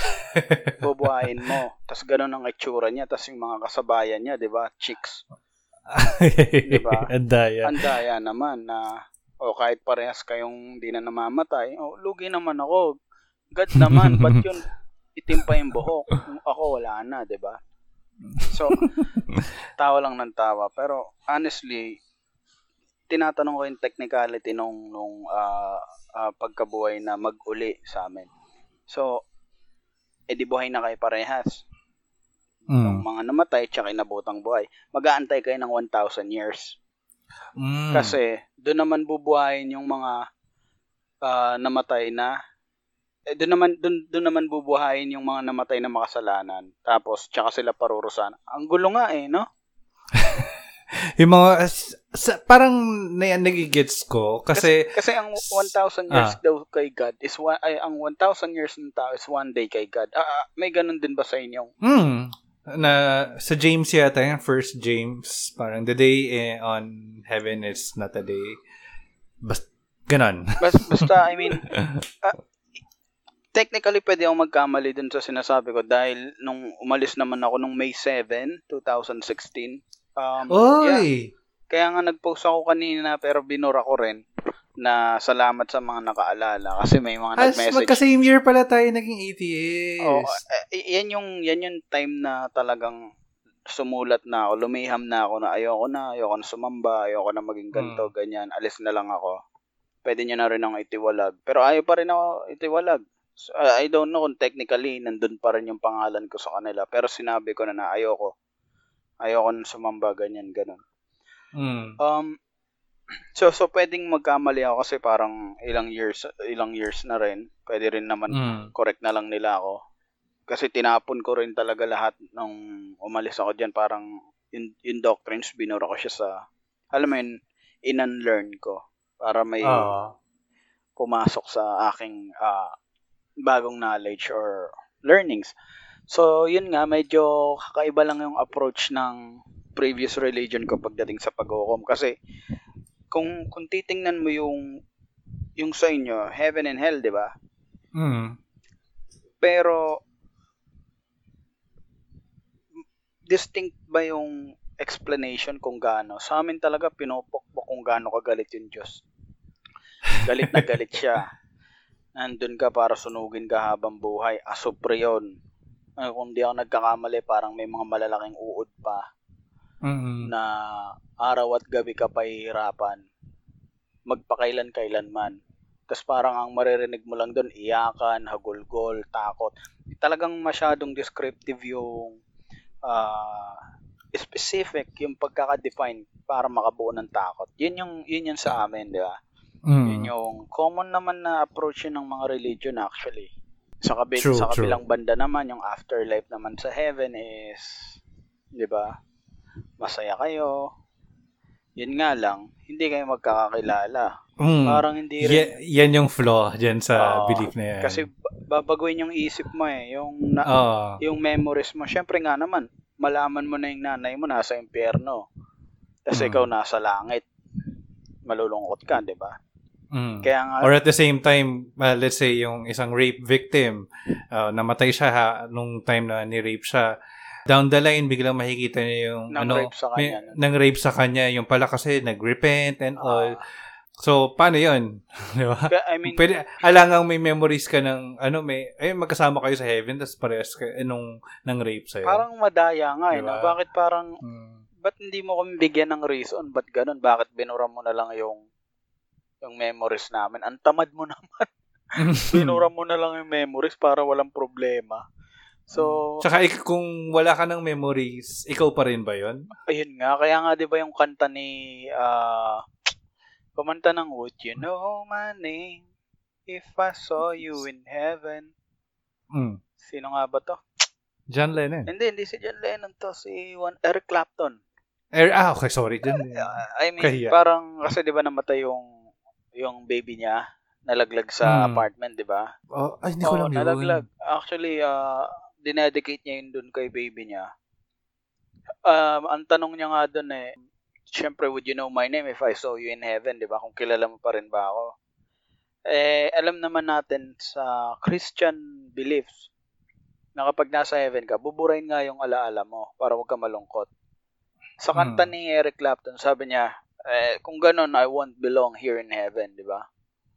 bubuhayin mo. Tapos ganun ang itsura niya, tapos yung mga kasabayan niya, 'di ba? Chicks. Diba? Ang daya. Ang daya naman na o kahit parehas kayong di na namamatay, o lugi naman ako. God naman, ba't yun itim pa yung buhok? Ako wala na, 'di ba? So, tawa lang ng tawa. Pero honestly, tinatanong ko yung technicality nung nung ah, ah, pagkabuhay na mag-uli sa amin. So, edi buhay na kayo parehas. Yung Mm. mga namatay tsaka inabutang buhay. Mag-aantay kayo ng 1,000 years. Mm. Kasi doon naman bubuhayin yung mga ah, namatay na eh, doon naman doon, doon naman bubuhayin yung mga namatay na makasalanan. Tapos tsaka sila parurusahan. Ang gulo nga eh, no? yung mga, sa, parang na, nagigets ko kasi, Kasi ang 1,000 years daw kay God is one, ay ang 1,000 years ng tao is one day kay God. Ah, ah, may ganun din ba sa inyong? mm, na sa James yata yung first James parang the day eh, on heaven is not a day basta ganon Bas, basta I mean ah, technically pwede akong magkamali dun sa sinasabi ko dahil nung umalis naman ako nung May 7, 2016. Um, yeah, oy kaya nga nag-post ako kanina pero binura ko rin na salamat sa mga nakaalala kasi may mga As nag-message. magka-same year pala tayo naging ATS. Oo, eh, yan yung yan yung time na talagang sumulat na ako, lumiham na ako na ayoko na, ayoko na sumamba, ayoko na maging ganito, ganyan, alis na lang ako. Pwede nyo na rin akong itiwalag. Pero ayaw pa rin ako itiwalag. So, I don't know kung technically nandun pa rin yung pangalan ko sa kanila. Pero sinabi ko na na ayoko. Ayoko na sumamba, ganyan, ganun. Mm. Um, so, so pwedeng magkamali ako kasi parang ilang years, ilang years na rin. Pwede rin naman Mm. correct na lang nila ako. Kasi tinapon ko rin talaga lahat nung umalis ako dyan. Parang yung, yung doctrines, binura ko siya sa, alam mo yun, in-unlearn ko. Para may Oo. pumasok sa aking ah, bagong knowledge or learnings. So, yun nga, medyo kakaiba lang yung approach ng previous religion ko pagdating sa pag-uukom. Kasi, kung, kung titingnan mo yung, yung sa inyo, heaven and hell, di ba? Mm. Pero, distinct ba yung explanation kung gaano? Sa amin talaga, pinupokpok kung gaano kagalit yung Diyos. Galit na galit siya. Nandun ka para sunugin ka habang buhay. Asupre yun. Ay, kung di ako nagkakamali, parang may mga malalaking uod pa Mm. na araw at gabi ka pahihirapan. Magpakailan-kailan man. Tapos parang ang maririnig mo lang doon, iyakan, hagulgol, takot. Talagang masyadong descriptive yung ah, specific yung pagkaka-define para makabuo ng takot. Yun yung yun yung sa amin, di ba? Mm. Yun yung common naman na approach yun ng mga religion actually. Sa, kabil- True, sa true. kabilang banda naman, yung afterlife naman sa heaven is, di ba, masaya kayo. Yun nga lang, hindi kayo magkakakilala. Mm. Parang hindi rin. Ye- yan yung flaw dyan sa Oo. belief na yan. Kasi ba- babaguhin yung isip mo eh. Yung, na, Oo. yung memories mo. Siyempre nga naman, malaman mo na yung nanay mo nasa impyerno. Tapos Mm. ikaw nasa langit. Malulungkot ka, di ba? Mm. Kaya nga, Or at the same time, uh, let's say yung isang rape victim, uh, namatay siya ha, nung time na ni-rape siya. Down the line, biglang makikita niya yung Nang ano, rape sa may- kanya, no? nang rape sa kanya, yung pala kasi nag-repent and all. ah, So, paano yun? Di ba? I mean, Pwede, alangang may memories ka ng, ano, may, ay, magkasama kayo sa heaven, tapos parehas ka, eh, nung, nang rape sa'yo. parang madaya nga eh. Diba? No? Bakit parang, Mm. ba't hindi mo kami bigyan ng reason? Ba't ganun? Bakit binura mo na lang yung yung memories namin? Ang tamad mo naman. Binura mo na lang yung memories para walang problema. So, Tsaka ik- kung wala ka ng memories, ikaw pa rin ba yun? ayun nga. Kaya nga, di ba yung kanta ni, ah, kumanta ng Would You Know My Name If I Saw You in Heaven? Mm. Sino nga ba to? John Lennon. Hindi, hindi si John Lennon to. Si Juan, Eric Clapton. Er, ah, okay, sorry. John Lennon. Uh, I mean, Kahiya. parang, kasi di ba namatay yung, yung baby niya, nalaglag sa Hmm. apartment, di ba? Oh, ay, hindi ko alam yun. nalaglag. Actually, uh, dinedicate niya yun dun kay baby niya. Um, ang tanong niya nga dun eh, syempre, would you know my name if I saw you in heaven, di ba? Kung kilala mo pa rin ba ako? Eh, alam naman natin sa Christian beliefs na kapag nasa heaven ka, buburahin nga yung alaala mo para huwag ka malungkot. Sa kanta Hmm. ni Eric Clapton, sabi niya, eh, kung ganun, I won't belong here in heaven, di ba?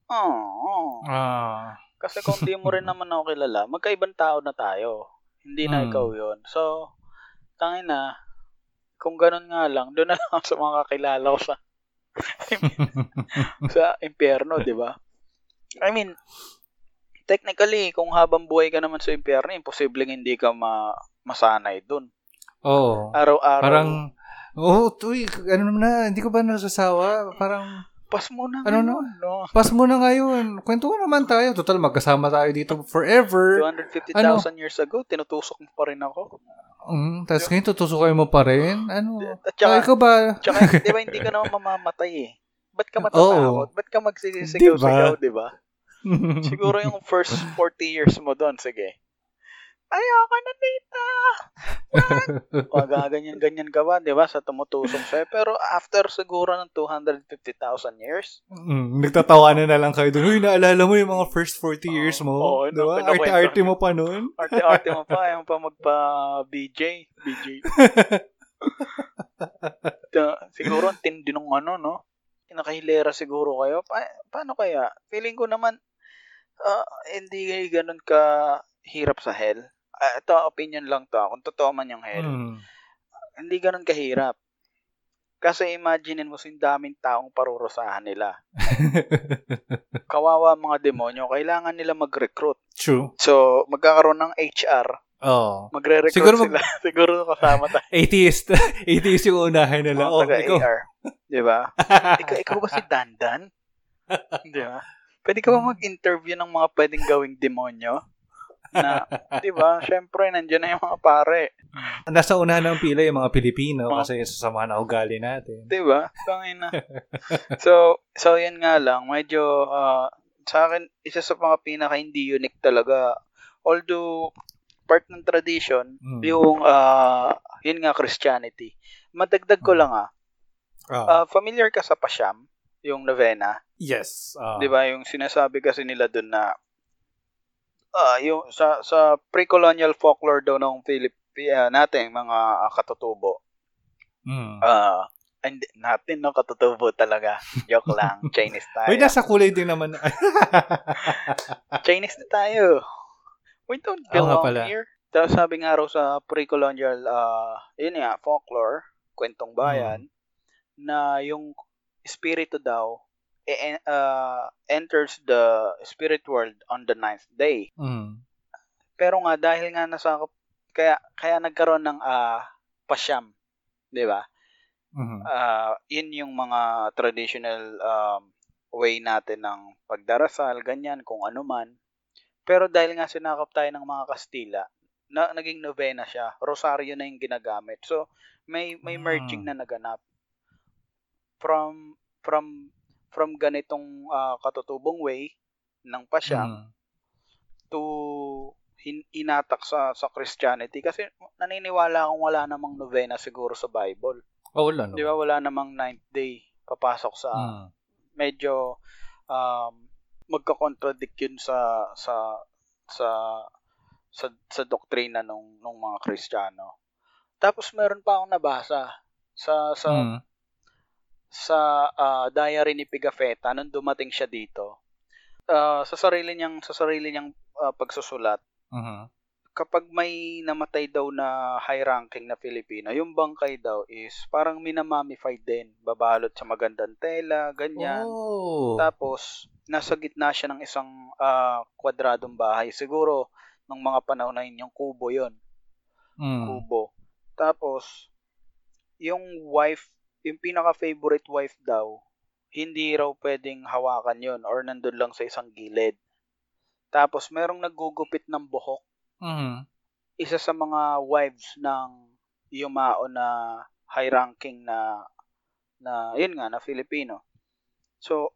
Oh, Ah. kasi kung di mo rin naman ako kilala, magkaibang tao na tayo. Hindi na Mm. ikaw yon So, tangin na, kung ganun nga lang, doon na lang sa mga kakilala ko sa sa impyerno, di ba? I mean, technically, kung habang buhay ka naman sa impyerno, imposibleng hindi ka ma masanay dun. Oo. Araw-araw. Parang, oh, tuy, ano naman na, hindi ko ba nasasawa? Parang, pas mo na Ano ngayon, no? pas mo na ngayon. Kwento ko naman tayo. Total, magkasama tayo dito forever. 250,000 Ano? years ago, tinutusok mo pa rin ako. Mm, Tapos ngayon, tutusukin mo pa rin. Ano? At Ay, saka, ikaw ba? tsaka, di ba hindi ka naman mamamatay eh. Ba't ka matatakot? Ba't ka magsisigaw-sigaw, di ba? Siguro yung first 40 years mo doon, sige. Ayoko na dito. O gaganyan-ganyan ka ba, di ba, sa tumutusok sa'yo. Pero after siguro ng 250,000 years, Mm, nagtatawanan na lang kayo doon. Uy, naalala mo yung mga first 40 years mo? Oo, di ba? Arte-arte mo pa noon. arte-arte mo pa, ayaw pa magpa-BJ. BJ. Siguro ang tindi nung ano, no? Nakahilera siguro kayo. Pa- paano kaya? Feeling ko naman, ah, hindi ganun ka hirap sa hell. Ah, ito, opinion lang to. ah. Kung totoo man yung hell. Mm. Hindi ganun kahirap. Kasi imaginein mo yung daming taong parurusahan nila. Kawawa mga demonyo, kailangan nila mag-recruit. True. So, magkakaroon ng HR, Oh. magre-recruit Siguro mag- sila. Siguro kasama tayo. Atheist. Atheist yung unahin nila. Oh, taga ikaw. AR. Di ba? ikaw, ikaw ba si Dandan? Di ba? Pwede ka ba mag-interview ng mga pwedeng gawing demonyo? Na, di ba? Siyempre, nandiyan na yung mga pare. Nasa unahan ng pila yung mga Pilipino Mga- kasi sasamahan na ugali natin. Di ba? Tangin na. so, so yan nga lang. Medyo, ah, sa akin, isa sa mga pinaka hindi unique talaga. Although, part ng tradition, Mm. yung, ah, yun nga, Christianity. Madagdag ko Mm. lang ah. Ah. Ah, familiar ka sa Pasyam? Yung novena? yes. Ah. 'Di ba yung sinasabi kasi nila doon na ah yung sa sa pre-colonial folklore daw ng Philip ah, natin mga ah, katutubo. Mm. Ah hindi natin no katutubo talaga. Joke lang, Chinese tayo. Uy, nasa kulay din naman. Chinese na tayo. We don't belong pala. here. Tapos sabi nga raw sa pre-colonial ah yun nga folklore, kwentong bayan na yung espiritu daw e- ah, enters the spirit world on the ninth day. mm. Pero nga dahil nga nasakop kaya kaya nagkaroon ng ah pasyam, 'di ba? Mhm. Ah, yun yung mga traditional um, way natin ng pagdarasal, ganyan kung ano man. Pero dahil nga sinakop tayo ng mga Kastila, na, naging novena siya. Rosaryo na yung ginagamit. So may may merging Mm. na naganap from from from ganitong ah, katutubong way ng pasyam Mm. to hin- inatak sa sa Christianity kasi naniniwala akong wala namang novena siguro sa Bible. Oh, wala no. Di ba wala namang ninth day papasok sa Mm. medyo um magka-contradict yun sa sa sa sa, sa doktrina nung nung mga Kristiyano. Tapos meron pa akong nabasa sa sa Mm. Sa ah, diary ni Pigafetta nung dumating siya dito. Ah, sa sarili niyang sa sarili niyang ah, pagsusulat, Mhm. kapag may namatay daw na high ranking na Filipino, yung bangkay daw is parang minamamify din, babalot sa magandang tela, ganyan. Oh. Tapos nasa gitna siya ng isang ah, kwadradong bahay. Siguro nung mga panahon na yun, yung kubo 'yon, Mm. kubo. Tapos yung wife, yung pinaka-favorite wife daw, hindi raw pwedeng hawakan yon or nandun lang sa isang gilid. Tapos merong naggugupit ng buhok Mhm. isa sa mga wives ng yumao na high ranking na na yun nga na Filipino. So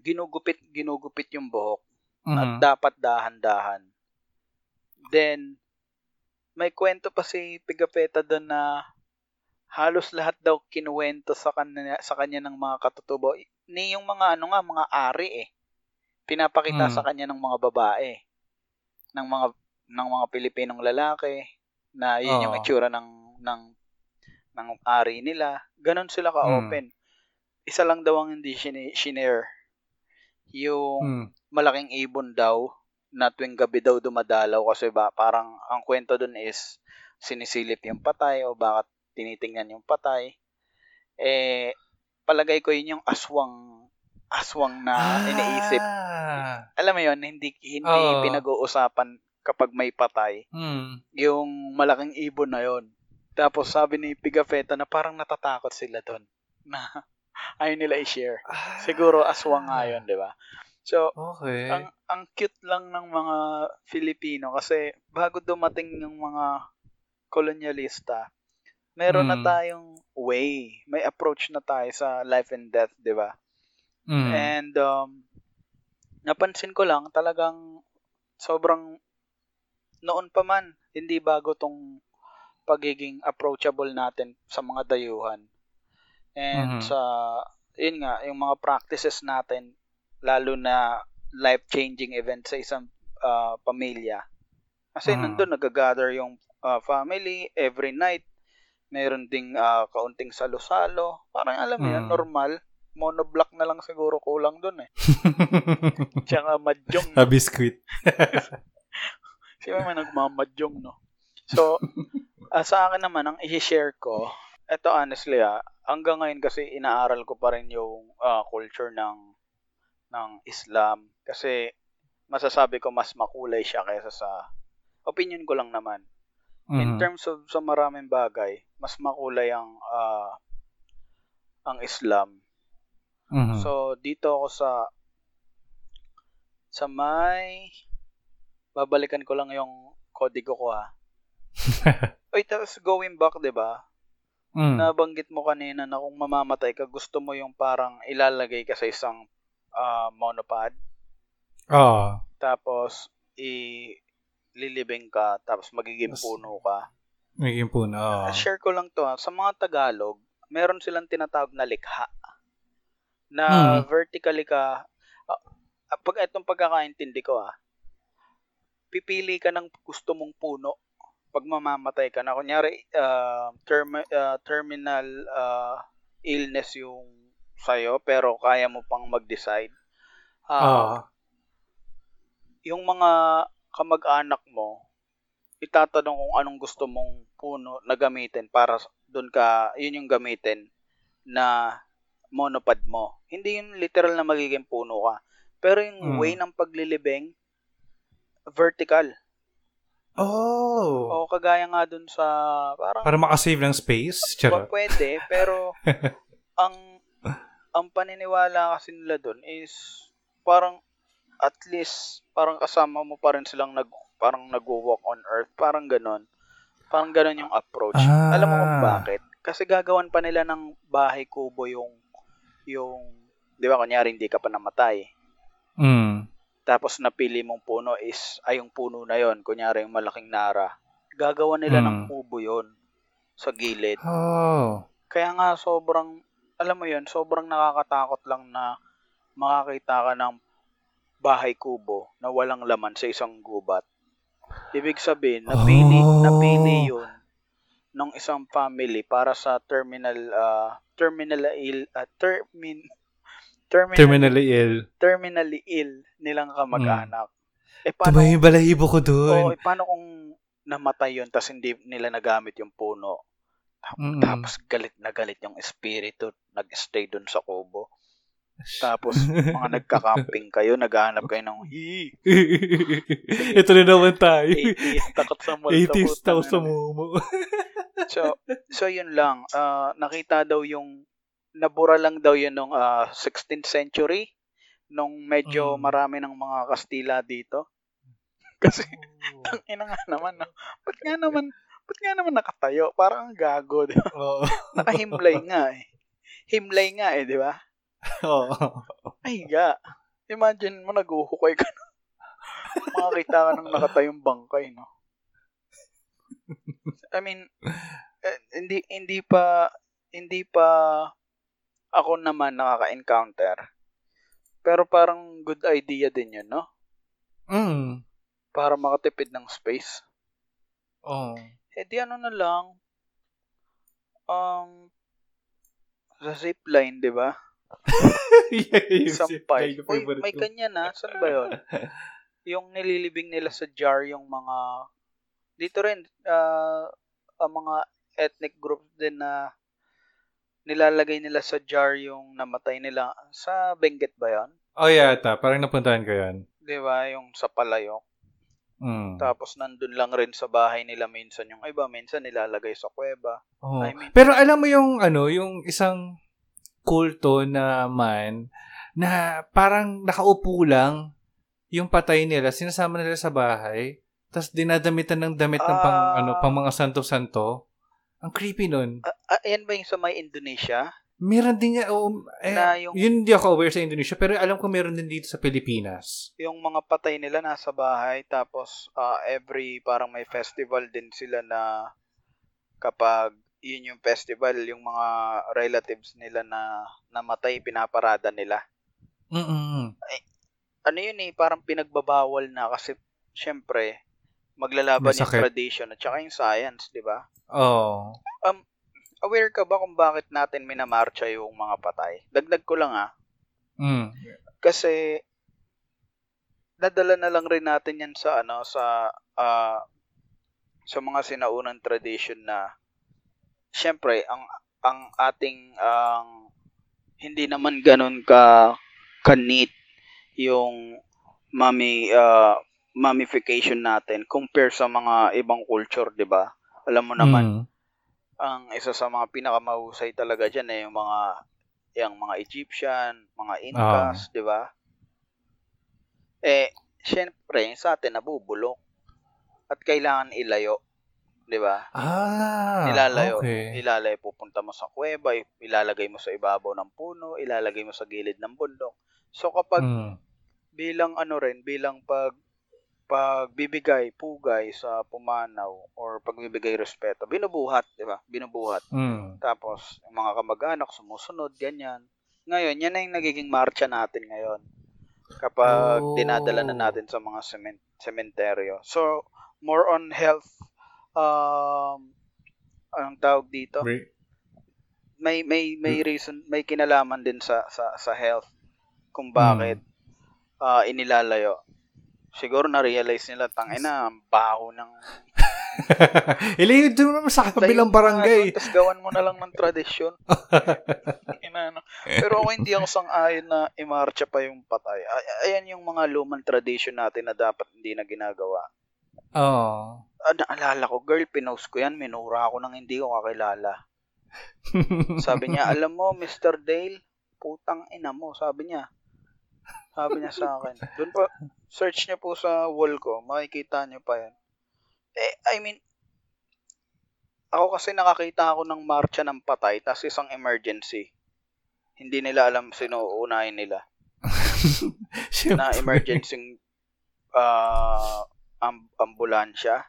ginugupit ginugupit yung buhok at Mhm. dapat dahan-dahan. Then may kwento pa si Pigapeta doon na halos lahat daw kinuwento sa kanya sa kanya ng mga katutubo ni yung mga ano nga mga ari eh. Pinapakita Mm. sa kanya ng mga babae ng mga ng mga Pilipinong lalaki na yun yung Oo. itsura ng ng ng ari nila. Ganon sila ka-open. Isa lang daw ang hindi shinare. Yung Mm. malaking ibon daw na tuwing gabi daw dumadalaw kasi ba parang ang kwento dun is sinisilip yung patay o bakit tinitingnan yung patay. Eh, palagay ko yun yung aswang aswang na iniisip. Ah. Alam mo yun, hindi hindi Oo. pinag-uusapan kapag may patay. Hmm. Yung malaking ibon na yon. Tapos sabi ni Pigafetta na parang natatakot sila doon na ayaw nila i-share. Siguro aswang nga yun, di ba? So, Okay. ang ang cute lang ng mga Filipino kasi bago dumating yung mga kolonyalista, meron na Mm. tayong way, may approach na tayo sa life and death, 'di ba? Hmm. And um napansin ko lang talagang sobrang noon pa man, hindi bago tong pagiging approachable natin sa mga dayuhan. And Mhm. sa yun nga, yung mga practices natin lalo na life-changing event sa isang ah, pamilya. Kasi Mhm. nandun nag-gather yung ah, family every night. Meron ding ah, kaunting salo-salo. Parang alam mo yun, Mhm. normal. Monoblock na lang siguro kulang dun eh. Tsaka madyong. A biscuit. Sino may nagmamadyong, no? So, ah, sa akin naman, ang i-share ko, eto honestly ah, hanggang ngayon kasi inaaral ko pa rin yung ah, culture ng ng Islam. Kasi masasabi ko mas makulay siya kaysa sa opinion ko lang naman. In Mhm. terms of sa maraming bagay, mas makulay ang ah, ang Islam. Mhm. So, dito ako sa sa may babalikan ko lang yung kodigo ko ha. Oy, tapos going back, 'di ba? Hmm. Nabanggit mo kanina na kung mamamatay ka, gusto mo yung parang ilalagay ka sa isang ah, monopod, Oo. tapos i lilibing ka, tapos magiging Mas- puno ka. Magiging puno. Oo. Share ko lang to ha. Sa mga Tagalog, meron silang tinatawag na likha. Na Hmm. vertically ka, ah, ah, pag itong pagkakaintindi ko ah, pipili ka ng gusto mong puno pag mamamatay ka na. Kunyari, ah, term, ah, terminal ah, illness yung sa'yo, pero kaya mo pang mag-decide. Ah, Oo. yung mga kamag-anak mo, itatanong kung anong gusto mong puno na gamitin para doon ka, yun yung gamitin na monopod mo. Hindi yung literal na magiging puno ka. Pero yung Mm. way ng paglilibing, vertical. Oh. O kagaya nga dun sa, parang, Para makasave ng space. Charot. pwede, pero ang ang paniniwala kasi nila doon is parang at least parang kasama mo pa rin silang nag parang nagwo-walk on earth, parang ganon. Parang ganon yung approach. Ah. Alam mo kung bakit? Kasi gagawan pa nila ng bahay kubo yung yung 'di ba kunyari hindi ka pa namatay. Mm. Tapos napili mong puno is ay yung puno na yon, kunyari yung malaking nara. Gagawa nila ng Mm. kubo yon sa gilid. Oh. Kaya nga sobrang, alam mo yun, sobrang nakakatakot lang na makakita ka ng bahay kubo na walang laman sa isang gubat. Ibig sabihin, napili, Oh. napili yun ng isang family para sa terminal, ah, terminal ill, ah, termin, terminal, Terminally ill. terminally ill nilang kamag-anak. Eh, paano, Tumay yung balahibo ko oh, dun. eh, paano kung namatay yun tapos hindi nila nagamit yung puno? Mm. Tapos galit na galit yung espiritu, nag-stay dun sa kubo. Tapos mga nagka-camping kayo, naghahanap kayo ng hi, Ito na naman tayo. 80s, takot sa multo. 80s tao putang sa momo. So, so yun lang. Ah, nakita daw yung, nabura lang daw yun nung ah, 16th century, nung medyo Mm. marami ng mga Kastila dito. Kasi, ang ina nga naman, no? ba't nga naman, ba't nga naman nakatayo? Parang ang gago, di ba? Oo. Nakahimlay nga eh. Himlay nga eh, di ba? Oo. Ay, ga. Imagine mo, naguhukay ka na. Makakita ka ng nakatayong bangkay, no? I mean, eh, hindi, hindi pa, hindi pa ako naman nakaka-encounter. Pero parang good idea din yun, no? Mm. Para makatipid ng space. Oo. Eh, di ano na lang, um, sa zipline, di ba? Sampay. Uy, may kanya na. Saan ba yun? yung nililibing nila sa jar yung mga dito rin ah, ang mga ethnic groups din na nilalagay nila sa jar yung namatay nila. Sa Benguet ba yan? Oh, yata. Parang napuntahan ko yan. Di ba? Yung sa palayok. Mm. Tapos nandun lang rin sa bahay nila minsan yung iba. Minsan nilalagay sa kuweba. Oh. I mean- Pero alam mo yung ano, yung isang kulto naman na parang nakaupo lang yung patay nila, sinasama nila sa bahay, tapos dinadamitan ng damit ng pang Ah. ano, pang mga santo-santo. Ang creepy nun. Ah, ah, ayan ba yung sa may Indonesia? Meron din niya, oh, eh, Na yung- yun hindi ako aware sa Indonesia, pero alam ko meron din dito sa Pilipinas. Yung mga patay nila nasa bahay. Tapos ah, every parang may festival din sila na kapag yun yung festival, yung mga relatives nila na namatay, pinaparada nila. Mm-mm. ano yun eh, parang pinagbabawal na kasi syempre maglalaban yung Masakit. tradition at saka yung science, di ba? Oh. Aware ka ba kung bakit natin minamarcha yung mga patay? Dagdag ko lang ah, Mm. kasi nadala na lang rin natin yan sa ano sa ah, sa mga sinaunang tradition na syempre ang ang ating ang hindi naman ganun ka kanit yung mummy ah, mummification natin compare sa mga ibang culture, 'di ba? Alam mo naman, Mm. ang isa sa mga pinakamahusay talaga diyan ay yung mga yung mga Egyptian, mga Incas, 'di ba? Eh, syempre, sa atin nabubulok at kailangan ilayo, 'di ba? Ah, Ilalayo. okay. Ilalay pupunta mo sa kuweba, ilalagay mo sa ibabaw ng puno, ilalagay mo sa gilid ng bundok. So kapag Mm. bilang ano rin, bilang pag pagbibigay pugay sa pumanaw or pagbibigay respeto, binubuhat, 'di ba? Binubuhat. Mm. Tapos yung mga kamag-anak sumusunod, ganyan. Ngayon, yan na yung nagiging marcha natin ngayon. Kapag Oh. dinadala na natin sa mga semen- sementeryo. So, more on health um anong tawag dito? May may may reason may kinalaman din sa sa sa health kung bakit ah, inilalayo siguro na realize nila tangina ang baho ng Ilayo doon naman sa kabilang barangay. tapos gawan mo na lang ng tradisyon Inano. pero ako hindi ako sang-ayon na imarcha pa yung patay Ay- ayan yung mga lumang tradition natin na dapat hindi na ginagawa Oo. Ah, naalala ko girl pinost ko yan minura ako nang hindi ko kakilala Sabi niya, alam mo, Mr. Dale, putang ina mo, sabi niya. Sabi niya sa akin. Doon pa, search niyo po sa wall ko, makikita niyo pa yan. Eh, I mean, ako kasi nakakita ako ng marcha ng patay, tas isang emergency. Hindi nila alam sino uunahin nila. Na emergency uh, amb- ambulansya.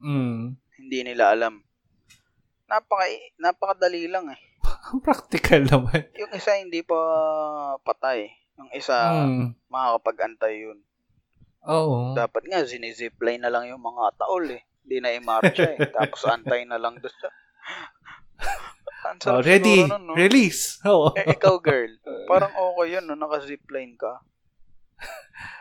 Mm. Hindi nila alam. Napaka, napakadali lang eh. Practical naman. Yung isa hindi pa patay. Yung isa, Mm. makakapag-antay yun. Oo. Dapat nga, zinizipline na lang yung mga taol eh. Hindi na i-marcha eh. Tapos antay na lang doon sa... Oh, ready. nun, no? Release. Oo. Eh, ikaw, girl. Parang okay yun, no? Naka-zipline ka.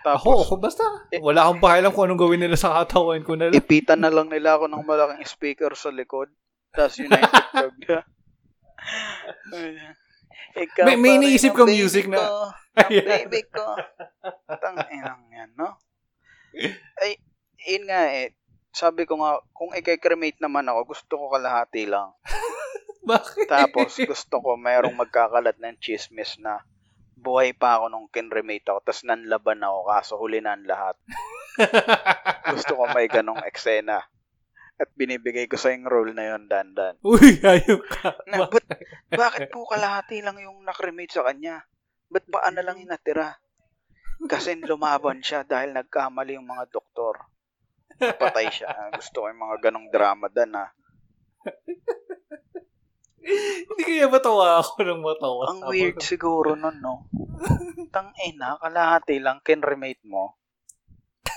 Ako, ako basta. Eh, Wala akong pakialam kung anong gawin nila sa katawan ko na lang. ipitan na lang nila ako ng malaking speaker sa likod. Tapos yun na yung TikTok na. Ikaw May- may iniisip ang kong baby music na- ko, ang Ayan. baby ko. Tanginang yan, no? Ay, yun nga eh. Sabi ko nga, kung i-cremate naman ako, gusto ko kalahati lang. Bakit? Tapos gusto ko mayroong magkakalat ng chismis na buhay pa ako nung kinremate ako, tapos nanlaban ako, kaso huli na ang lahat. Gusto ko may ganong eksena. At binibigay ko sa yung role na yon dandan. Uy, ayok ka. Na, but, bakit po kalahati lang yung nakremate sa kanya? Ba't paa na lang yung natira? Kasi lumaban siya dahil nagkamali yung mga doktor. Patay siya. Ah, Gusto ko yung mga ganong drama dan ah. Hindi kaya matawa ako ng matawa. Ang weird siguro nun, no? Tang ina, kalahati lang kinremate mo.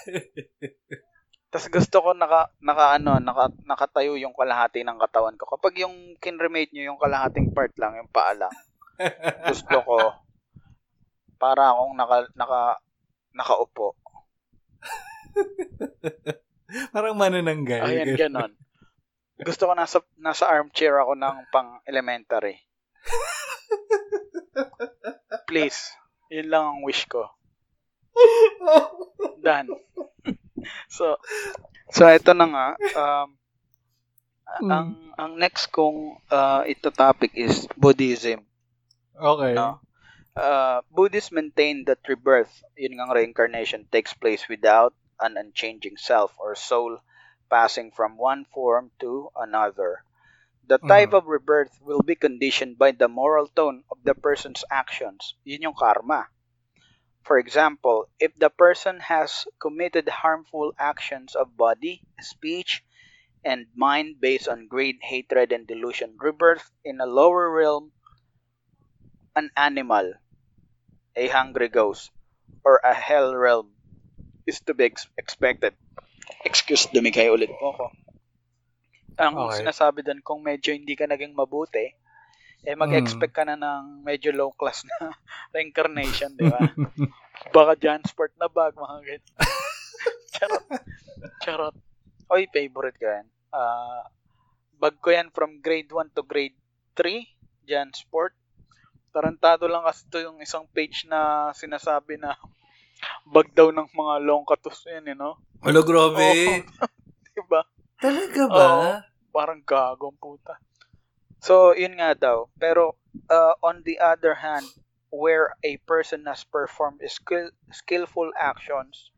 Tapos gusto ko naka, naka ano, naka, nakatayo yung kalahati ng katawan ko. Kapag yung kinremate nyo yung kalahating part lang, yung paa lang, gusto ko para akong naka, naka, nakaupo. Parang manananggal. Ayan, ganon. Gusto ko nasa, nasa armchair ako ng pang elementary. Please. Yun lang ang wish ko. Done. so, so ito na nga. Um, Mm. ang ang next kong uh, ito topic is Buddhism. Okay. No? Uh, Buddhists maintain that rebirth, yun nga reincarnation, takes place without an unchanging self or soul passing from one form to another. The mm. type of rebirth will be conditioned by the moral tone of the person's actions. Yun yung karma. For example, if the person has committed harmful actions of body, speech, and mind based on greed, hatred, and delusion, rebirth in a lower realm, an animal, a hungry ghost, or a hell realm is to be ex- expected. Excuse, dumigay ulit po ako. Ang Okay. sinasabi doon, kung medyo hindi ka naging mabuti, eh mag-expect ka na ng medyo low class na reincarnation, di ba? Baka Jansport na bag, mga ganyan. Charot. Charot. Oy, favorite ko yan. Ah, bag ko yan from grade 1 to grade 3, Jansport. Tarantado lang kasi to yung isang page na sinasabi na bag daw ng mga long katos yan, you know? Wala, grabe. Diba? Talaga ba? Oo. Parang gagong puta. So, yun nga daw. Pero, uh, on the other hand, where a person has performed skill, skillful actions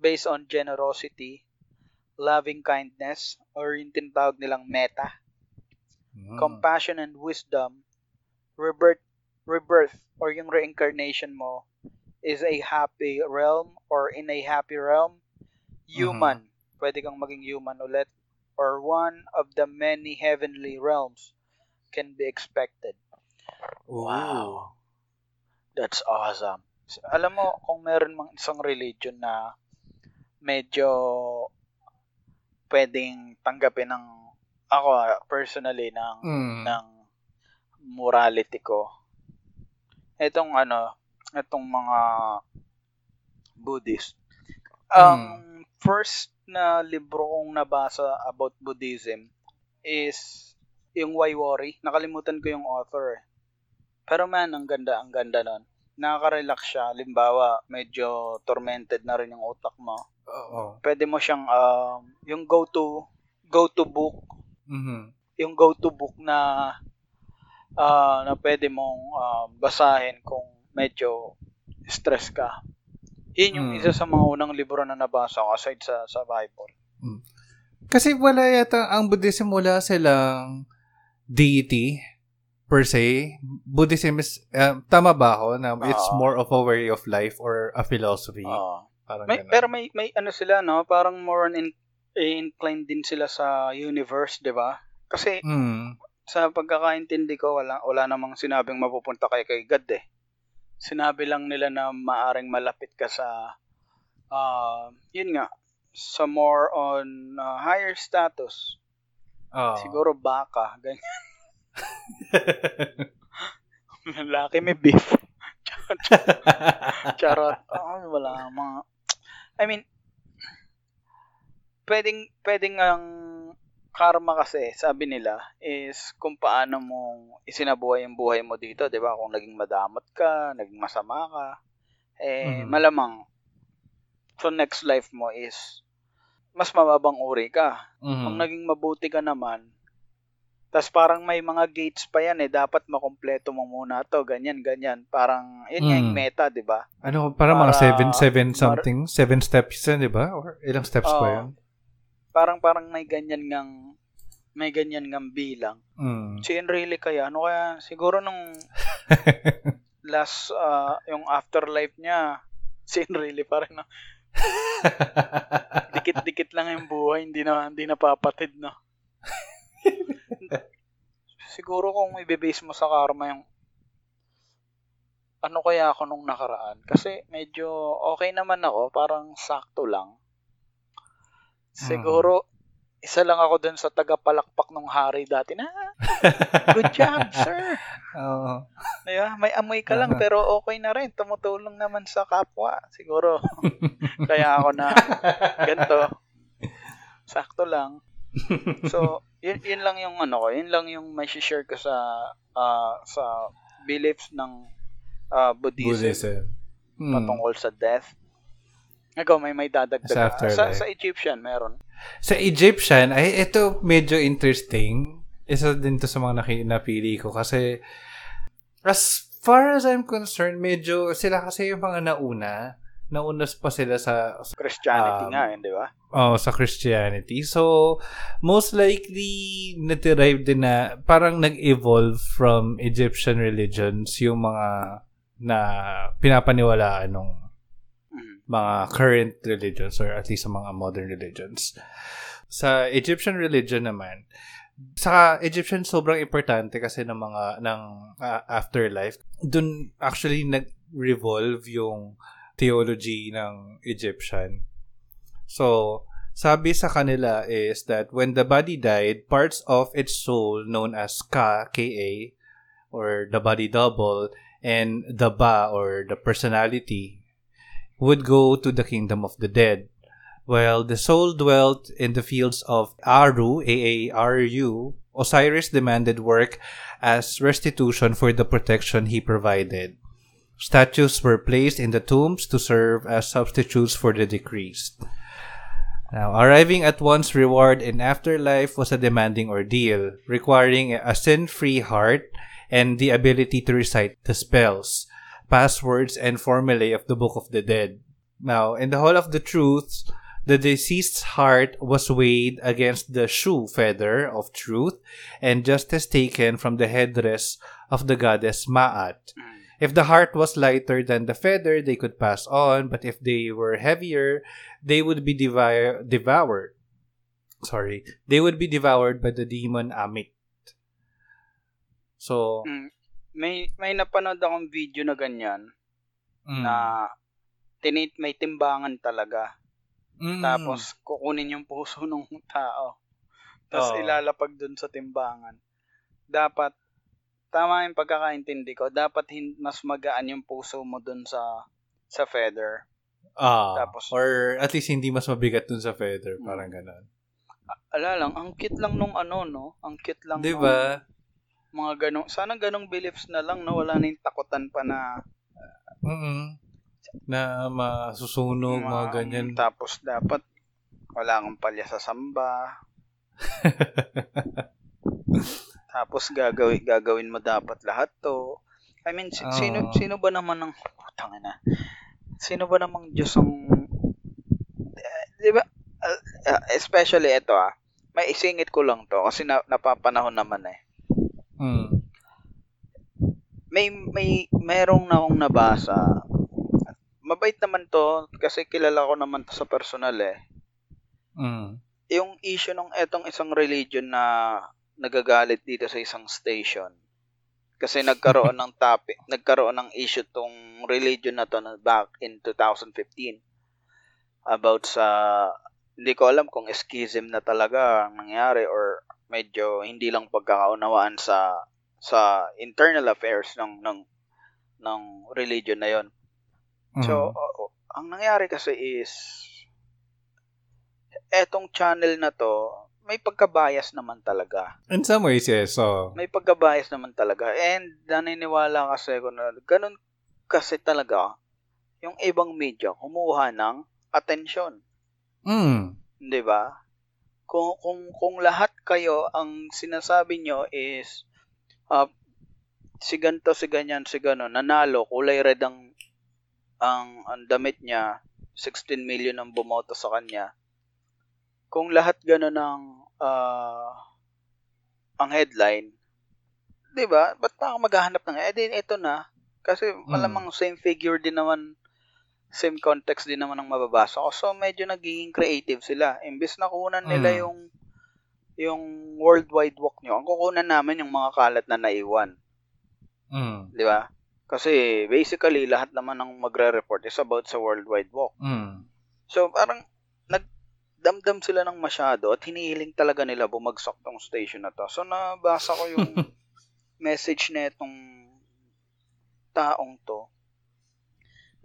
based on generosity, loving kindness, or yung tinatawag nilang meta, Mm. compassion and wisdom, rebirth, rebirth or yung reincarnation mo is a happy realm or in a happy realm, human, pwede kang maging human ulit, or one of the many heavenly realms can be expected. Wow. That's awesome. S- Alam mo, kung meron mang isang religion na medyo pwedeng tanggapin ng ako personally ng Mm. ng morality ko. Etong ano, etong mga Buddhist. Ang first na libro kong nabasa about Buddhism is yung Why Worry. Nakalimutan ko yung author. eh. Pero man, ang ganda, ang ganda nun. Nakaka-relax siya. Limbawa, medyo tormented na rin yung utak mo. Oo. Pwede mo siyang, um, yung go-to, go-to book Mhm. yung go-to book na ah, na pwede mong ah, basahin kung medyo stress ka. Yun yung Hmm. isa sa mga unang libro na nabasa ko aside sa sa Bible. Kasi wala yata, ang Buddhism wala silang deity per se. Buddhism is, uh, tama ba ako na it's Oo. more of a way of life or a philosophy? Oo. Parang May, ganun. pero may may ano sila no, parang more on in, inclined din sila sa universe, 'di ba? Kasi Mm. sa pagkakaintindi ko wala wala namang sinabing mapupunta kay kay God eh. Sinabi lang nila na maaring malapit ka sa ah, yun nga sa more on ah, higher status. Oo. Siguro baka, ganyan. Lalaki may beef. Charot. Oh, wala mga I mean pwedeng pwedeng ang karma kasi sabi nila is kung paano mo isinabuhay yung buhay mo dito, 'di ba? Kung naging madamot ka, naging masama ka, eh Mhm. malamang so next life mo is mas mababang uri ka. Mhm. Kung naging mabuti ka naman, tas parang may mga gates pa yan eh, dapat makompleto mo muna to, ganyan, ganyan. Parang, yun nga yung Mm. meta, di ba? Ano, parang mga Para- seven, seven para- something, seven steps yan, di ba? Or ilang steps Oo. ba yun? Parang, parang may ganyan ngang, may ganyan ngang bilang. Mm. Si Enrile kaya, ano kaya, siguro nung last, ah, yung afterlife niya, si Enrile pa rin, no? Dikit-dikit lang yung buhay, hindi na, hindi napapatid, no? siguro kung i-base mo sa karma yung ano kaya ako nung nakaraan? Kasi medyo okay naman ako, parang sakto lang. Siguro, isa lang ako dun sa tagapalakpak ng hari dati na, good job, sir. Oo. Diba? May amoy ka lang, pero okay na rin. Tumutulong naman sa kapwa. Siguro, kaya ako na ganito. Sakto lang. So, Yun, yun lang yung ano ko, yun lang yung may share ko sa ah, sa beliefs ng ah, Buddhism, Buddhism. Hmm. patungkol sa death. Ikaw, may may dadagdag. Sa. Sa, sa Egyptian, meron. Sa Egyptian, ay ito medyo interesting. Isa din to sa mga naki- napili ko kasi as far as I'm concerned, medyo sila kasi yung mga nauna. Nauna pa sila sa Christianity Um, nga, yun, di ba? oh, sa Christianity. So, most likely na-derive din na parang nag-evolve from Egyptian religions yung mga na pinapaniwalaan ng. Mga current religions or at least sa mga modern religions. Sa Egyptian religion naman, sa Egyptian sobrang importante kasi ng mga ng ah, afterlife. Doon actually nag-revolve yung theology ng Egyptian. So, sabi sa kanila is that when the body died, parts of its soul known as Ka, Ka, or the body double, and the Ba, or the personality, would go to the kingdom of the dead. While the soul dwelt in the fields of Aru, A-A-R-U, Osiris demanded work as restitution for the protection he provided. Statues were placed in the tombs to serve as substitutes for the deceased. Now, arriving at one's reward in afterlife was a demanding ordeal, requiring a sin-free heart and the ability to recite the spells, passwords, and formulae of the Book of the Dead. Now, in the Hall of the Truths, the deceased's heart was weighed against the shoe feather of truth and justice taken from the headdress of the goddess Ma'at. If the heart was lighter than the feather, they could pass on, but if they were heavier, they would be devi- devoured. Sorry, they would be devoured by the demon Amit. So, Mm. May may napanood akong video na ganyan mm, na tinit may timbangan talaga. mm, Tapos kukunin yung puso ng tao. Tapos Oo. ilalapag dun sa timbangan. Dapat tama yung pagkakaintindi ko, dapat hin- mas magaan yung puso mo dun sa sa feather. ah, tapos- or at least hindi mas mabigat dun sa feather, Mm. parang ganun. Ala lang, ang cute lang nung ano, no? Ang cute lang Di nung ba? Mga ganong, sana ganong beliefs na lang na wala na yung takutan pa na Mm Na masusunog, mga ma- ganyan. Tapos dapat wala kang palya sa samba. Tapos gagawin gagawin mo dapat lahat to. I mean, si- Oo. sino sino ba naman ng putang ina? Sino ba namang Diyos ang Eh, 'di ba? Uh, uh, especially ito ah. May isingit ko lang to kasi na, napapanahon naman eh. Mm. May may merong na akong nabasa. Mabait naman to kasi kilala ko naman to sa personal eh. Mm. yung issue ng etong isang religion na nagagalit dito sa isang station. Kasi nagkaroon ng topic, nagkaroon ng issue tong religion na to na back in 2015 about sa hindi ko alam kung schism na talaga ang nangyari or medyo hindi lang pagkakaunawaan sa sa internal affairs ng ng ng religion na yon. Mm. So, oo, ang nangyari kasi is, etong channel na to, may pagka-bias naman talaga. In some ways, yes. So, May pagka-bias naman talaga. And naniniwala kasi ako na ganun kasi talaga yung ibang media kumuha ng atensyon. Mm. 'Di ba? Kung kung kung lahat kayo ang sinasabi nyo is uh, si ganto si ganyan si gano nanalo kulay red ang ang, ang damit niya 16 million ang bumoto sa kanya kung lahat gano'n ang ah, ang headline 'di ba ba't pa ako maghahanap ng eh ito na kasi malamang same figure din naman same context din naman ang mababasa ko. So, medyo nagiging creative sila. Imbes na kunan nila Mm. yung yung worldwide walk nyo, ang kukunan namin yung mga kalat na naiwan. Mm. Di ba? Kasi, basically, lahat naman ng magre-report is about sa worldwide walk. Mm. So, parang nagdamdam sila ng masyado at hinihiling talaga nila bumagsak tong station na to. So, nabasa ko yung message na itong taong to.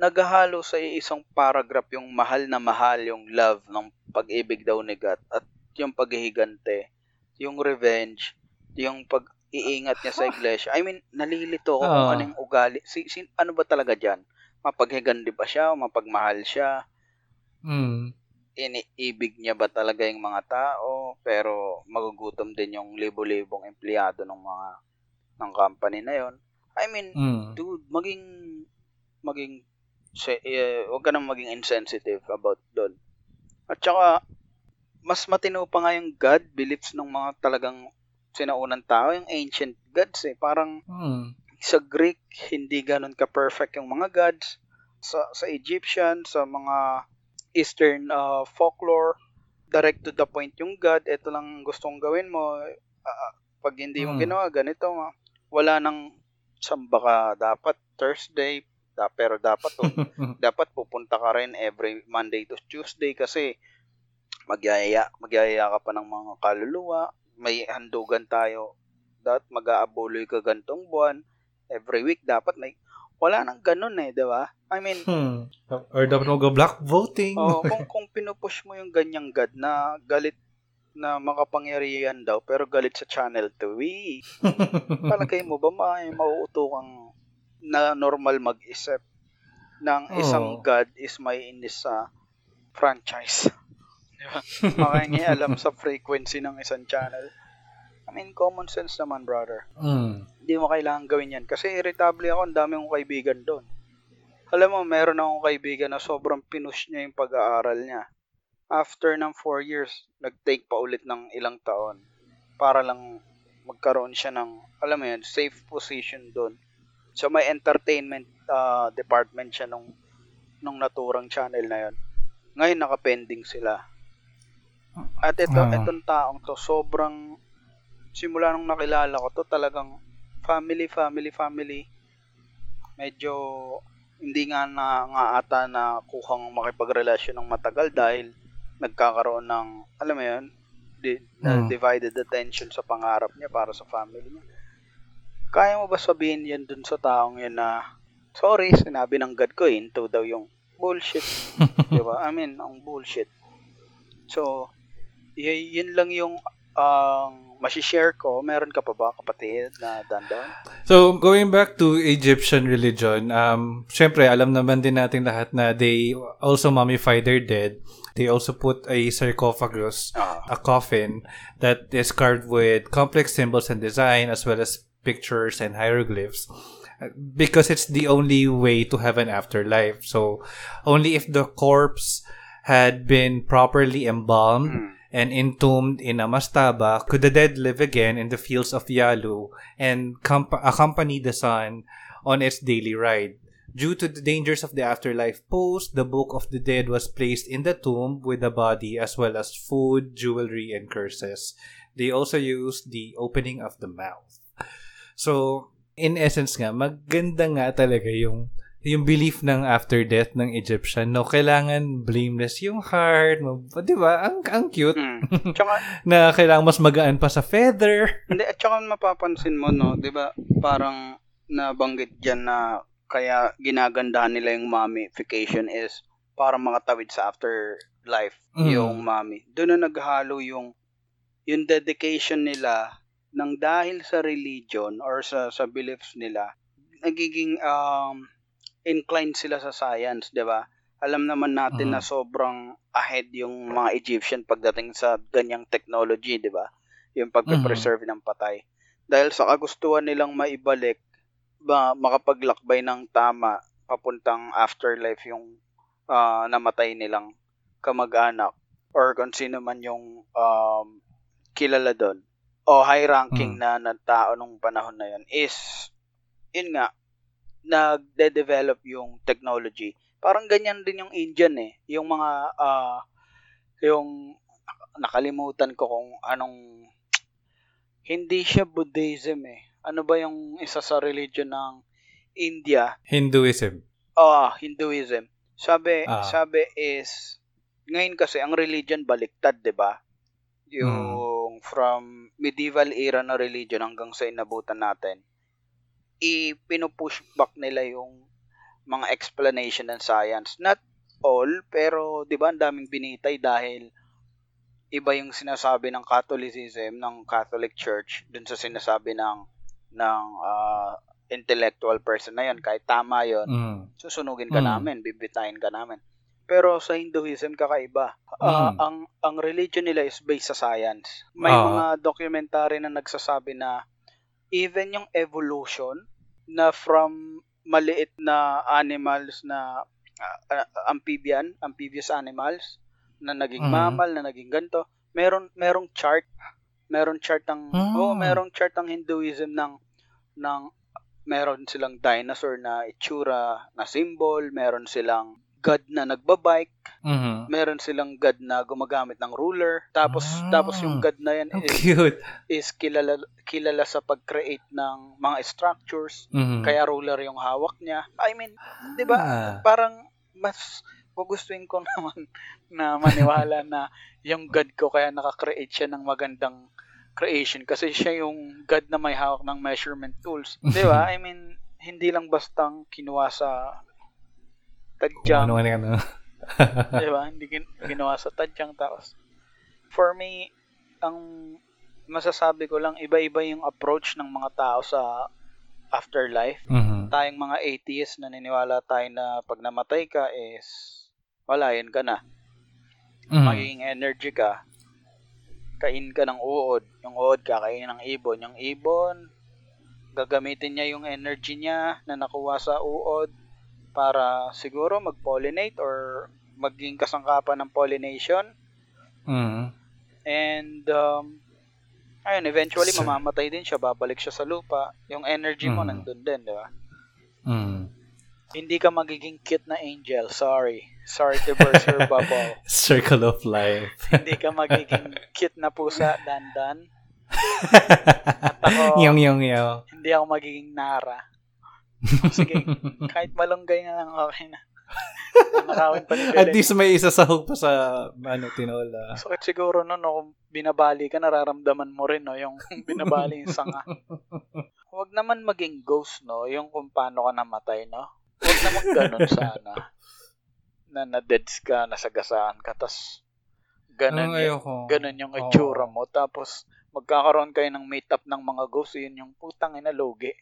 Naghahalo sa isang paragraph yung mahal na mahal yung love ng pag-ibig daw ni God at yung paghihigante, yung revenge, yung pag-iingat niya sa iglesia. I mean, nalilito ako kung Oo. ano yung ugali. Si, si, ano ba talaga dyan? Mapaghigandi ba siya? Mapagmahal siya? Mm. iniibig niya ba talaga yung mga tao pero magugutom din yung libo-libong empleyado ng mga ng company na yon I mean Mm. dude maging maging se, eh, wag ka nang maging insensitive about doon. At saka mas matino pa nga yung God beliefs ng mga talagang sinaunang tao yung ancient gods eh. Parang Mm. sa Greek hindi ganun ka perfect yung mga gods. Sa sa Egyptian sa mga Eastern uh, folklore direct to the point yung god ito lang gustong gawin mo Ah, pag hindi mo Hmm. ginawa ganito ma- wala nang samba ka dapat? Thursday da, pero dapat to, dapat pupunta ka rin every Monday to Tuesday kasi magyaya magyaya ka pa ng mga kaluluwa may handugan tayo dapat mag-aabuloy ka gantong buwan every week dapat may wala nang ganun eh, di ba? I mean, Hmm. Or dapat mag-block voting. oh, kung kung pinupush mo yung ganyang God na galit na makapangyarihan daw pero galit sa channel 2, eh, palagay mo ba may mauuto kang na normal mag-isip ng isang Oo. God is may inis sa franchise. Di ba? Makingialam sa frequency ng isang channel. I mean, common sense naman, brother. Mm. Hindi mo kailangan gawin yan. Kasi irritable ako, ang dami kong kaibigan doon. Alam mo, meron akong kaibigan na sobrang pinush niya yung pag-aaral niya. After ng 4 years, nag-take pa ulit ng ilang taon para lang magkaroon siya ng, alam mo yun, safe position doon. So may entertainment uh, department siya nung, nung naturang channel na yun. Ngayon nakapending sila. At ito, Ah. itong taong to, sobrang, simula nung nakilala ko to, talagang family, family, family. Medyo hindi nga na nga ata na kuhang makipagrelasyon ng matagal dahil nagkakaroon ng, alam mo yun, di, Hmm. divided attention sa pangarap niya para sa family niya. Kaya mo ba sabihin yan dun sa taong yun na, sorry, sinabi ng God ko, into daw yung bullshit. di ba? I mean, ang bullshit. So, y- yun lang yung ang masishare ko. Meron ka pa ba, kapatid, na dandan? So, going back to Egyptian religion, um, syempre, alam naman din natin lahat na they also mummify their dead. They also put a sarcophagus, Ah, a coffin, that is carved with complex symbols and design, as well as pictures and hieroglyphs. Uh, Because it's the only way to have an afterlife. So, only if the corpse had been properly embalmed mm, and entombed in a mastaba, could the dead live again in the fields of Yalu and comp- accompany the sun on its daily ride? Due to the dangers of the afterlife post, the Book of the Dead was placed in the tomb with the body as well as food, jewelry, and curses. They also used the opening of the mouth. So, in essence nga, maganda nga talaga yung yung belief ng after death ng Egyptian, no, kailangan blameless yung heart, mo, di ba? Ang, ang cute mm. Tsaka, na kailangan mas magaan pa sa feather. hindi, at tsaka mapapansin mo, no, di ba, parang nabanggit dyan na kaya ginagandahan nila yung mummification is para makatawid sa afterlife Mm. yung mommy. Doon na naghalo yung yung dedication nila ng dahil sa religion or sa sa beliefs nila nagiging um inclined sila sa science, 'di ba? Alam naman natin Mhm. na sobrang ahead yung mga Egyptian pagdating sa ganyang technology, 'di ba? Yung pagpe-preserve ng patay. Dahil sa kagustuhan nilang maibalik ba makapaglakbay ng tama papuntang afterlife yung ah, namatay nilang kamag-anak or kung sino man yung um, kilala doon o high ranking Mm. na, na tao nung panahon na yun is yun nga nagde-develop yung technology. Parang ganyan din yung Indian eh. Yung mga ah, yung nakalimutan ko kung anong hindi siya Buddhism eh. Ano ba yung isa sa religion ng India? Hinduism. Ah, Hinduism. Sabi, Ah. sabi is ngayon kasi ang religion baliktad, 'di ba? Yung from medieval era na religion hanggang sa inabutan natin. I-pinupush back nila yung mga explanation ng science. Not all, pero 'di ba, ang daming binitay dahil iba yung sinasabi ng Catholicism, ng Catholic Church, dun sa sinasabi ng ng uh, intellectual person na yun, kahit tama yun, Mm. susunugin ka Mm. namin, bibitayin ka namin. Pero sa Hinduism kakaiba. Mm. ang ang religion nila is based sa science. May Oo. mga documentary na nagsasabi na even yung evolution na from maliit na animals na ah, amphibian, amphibious animals na naging Mm. mammal, na naging ganto, meron merong chart, meron chart ng Ah. oh, merong chart ng Hinduism ng ng meron silang dinosaur na itsura na symbol, meron silang god na nagbabike, Mhm. meron silang god na gumagamit ng ruler, tapos Ah. tapos yung god na yan is, cute. is kilala kilala sa pag-create ng mga structures, Mhm. kaya ruler yung hawak niya. I mean, 'di ba? Ah. Parang mas gugustuhin ko naman na maniwala na yung god ko kaya naka-create siya ng magandang creation kasi siya yung god na may hawak ng measurement tools. 'Di ba? I mean, hindi lang bastang kinuha sa tadyang Ano ano ano. Di ba? Hindi gin- ginawa sa tadyang tapos. For me, ang masasabi ko lang, iba-iba yung approach ng mga tao sa afterlife. Mhm. Tayong mga atheists, naniniwala tayo na pag namatay ka is wala, yun ka na. Mhm. Magiging energy ka. Kain ka ng uod. Yung uod, kakainin ng ibon. Yung ibon, gagamitin niya yung energy niya na nakuha sa uod para siguro mag-pollinate or maging kasangkapan ng pollination. Mhm. And, um, ayun, eventually So- mamamatay din siya, babalik siya sa lupa. Yung energy mo Mm. nandun din, di ba? Mhm. Hindi ka magiging cute na angel. Sorry. Sorry to burst your bubble. Circle of life. Hindi ka magiging cute na pusa, dandan. ako- yung yung yung. Hindi ako magiging nara. Sige, kahit malunggay na lang okay na. Nakawin pa ni At least may isa sahog pa sa ano tinola. Sakit siguro no, no, kung binabali ka, nararamdaman mo rin, no, yung binabali yung sanga. Huwag naman maging ghost, no, yung kung paano ka namatay, no. Huwag naman ganun sana. Na na-deads ka, nasagasaan ka, tas ganun, Ang yung, ganun yung itsura mo. Tapos, magkakaroon kayo ng meet-up ng mga ghost, yun yung putang ina logi.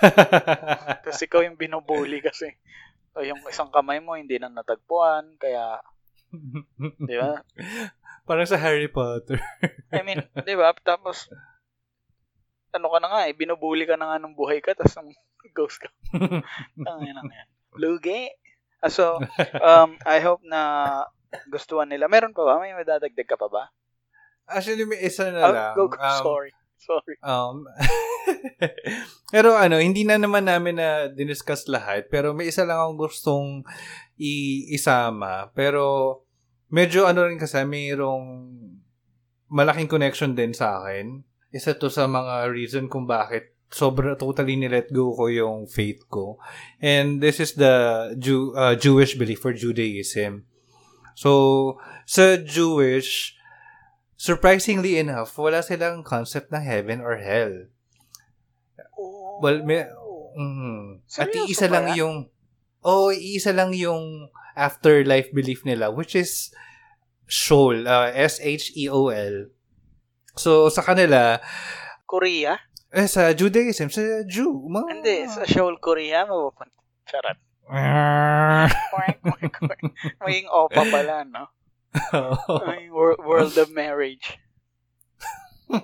Tapos ikaw yung binubuli kasi. O yung isang kamay mo hindi na natagpuan, kaya, di ba? Parang sa Harry Potter. I mean, di ba? Tapos, ano ka na nga eh, binubuli ka na nga ng buhay ka, tapos ang ghost ka. Tangin na yan. Lugi. Ah, so, um, I hope na gustuhan nila. Meron pa ba? May madadagdag ka pa ba? Actually, may isa na Ah, lang. go, go. Um, Sorry. Sorry. Um, pero ano, hindi na naman namin na diniscuss lahat. Pero may isa lang akong gustong i- isama. Pero medyo ano rin kasi, mayroong malaking connection din sa akin. Isa to sa mga reason kung bakit sobra totally nilet go ko yung faith ko. And this is the Jew, uh, Jewish belief or Judaism. So, sa Jewish, surprisingly enough, wala silang concept ng heaven or hell. Well, may. At Seryoso iisa ba lang yan? yung, oh, iisa lang yung afterlife belief nila, which is Sheol, uh, S-H-E-O-L. So, sa kanila, Korea? eh, sa Judaism, sa Jew, mga... Hindi, sa Seoul, Korea, mapupunta. Charot. Maging opa pala, no? Wor- world of marriage.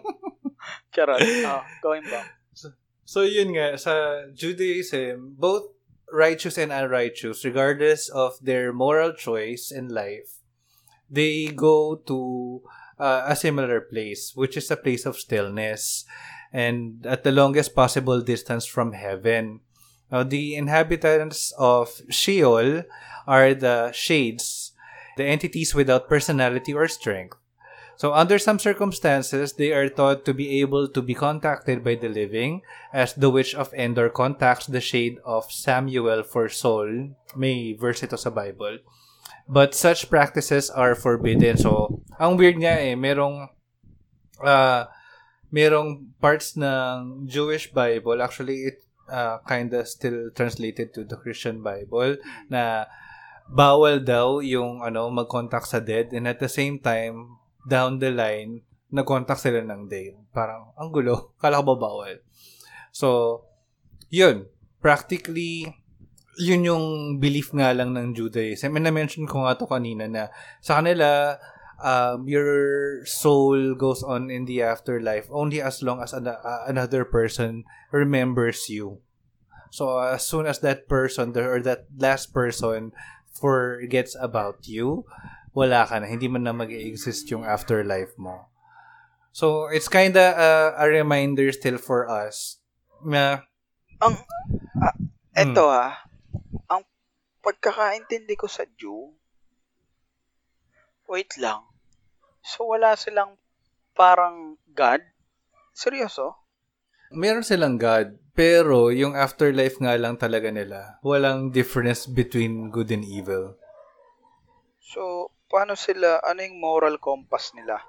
Charot. Oh, going back. So yun nga, sa Judaism, both righteous and unrighteous, regardless of their moral choice in life, they go to uh, a similar place, which is a place of stillness and at the longest possible distance from heaven. Now, the inhabitants of Sheol are the shades, the entities without personality or strength. So, under some circumstances, they are thought to be able to be contacted by the living, as the witch of Endor contacts the shade of Samuel for Saul. May verse ito sa Bible. But such practices are forbidden. So, ang weird nga eh, merong, uh, merong parts ng Jewish Bible, actually, it uh, kinda still translated to the Christian Bible, na bawal daw yung ano mag-contact sa dead and at the same time down the line, nag-contact sila ng Dale. Parang, ang gulo. Kala ko ba bawal? So, yun. Practically, yun yung belief nga lang ng Judaism. And na-mention ko nga to kanina na sa kanila, um, your soul goes on in the afterlife only as long as an- uh, another person remembers you. So as soon as that person or that last person forgets about you, wala ka na. Hindi man na mag-exist yung afterlife mo. So it's kinda uh, a reminder still for us na Ang, ah, eto ah, ang pagkakaintindi ko sa Jew, wait lang. So wala silang parang God? Seryoso? meron silang God, pero yung afterlife nga lang talaga nila, walang difference between good and evil. So, paano sila, ano yung moral compass nila?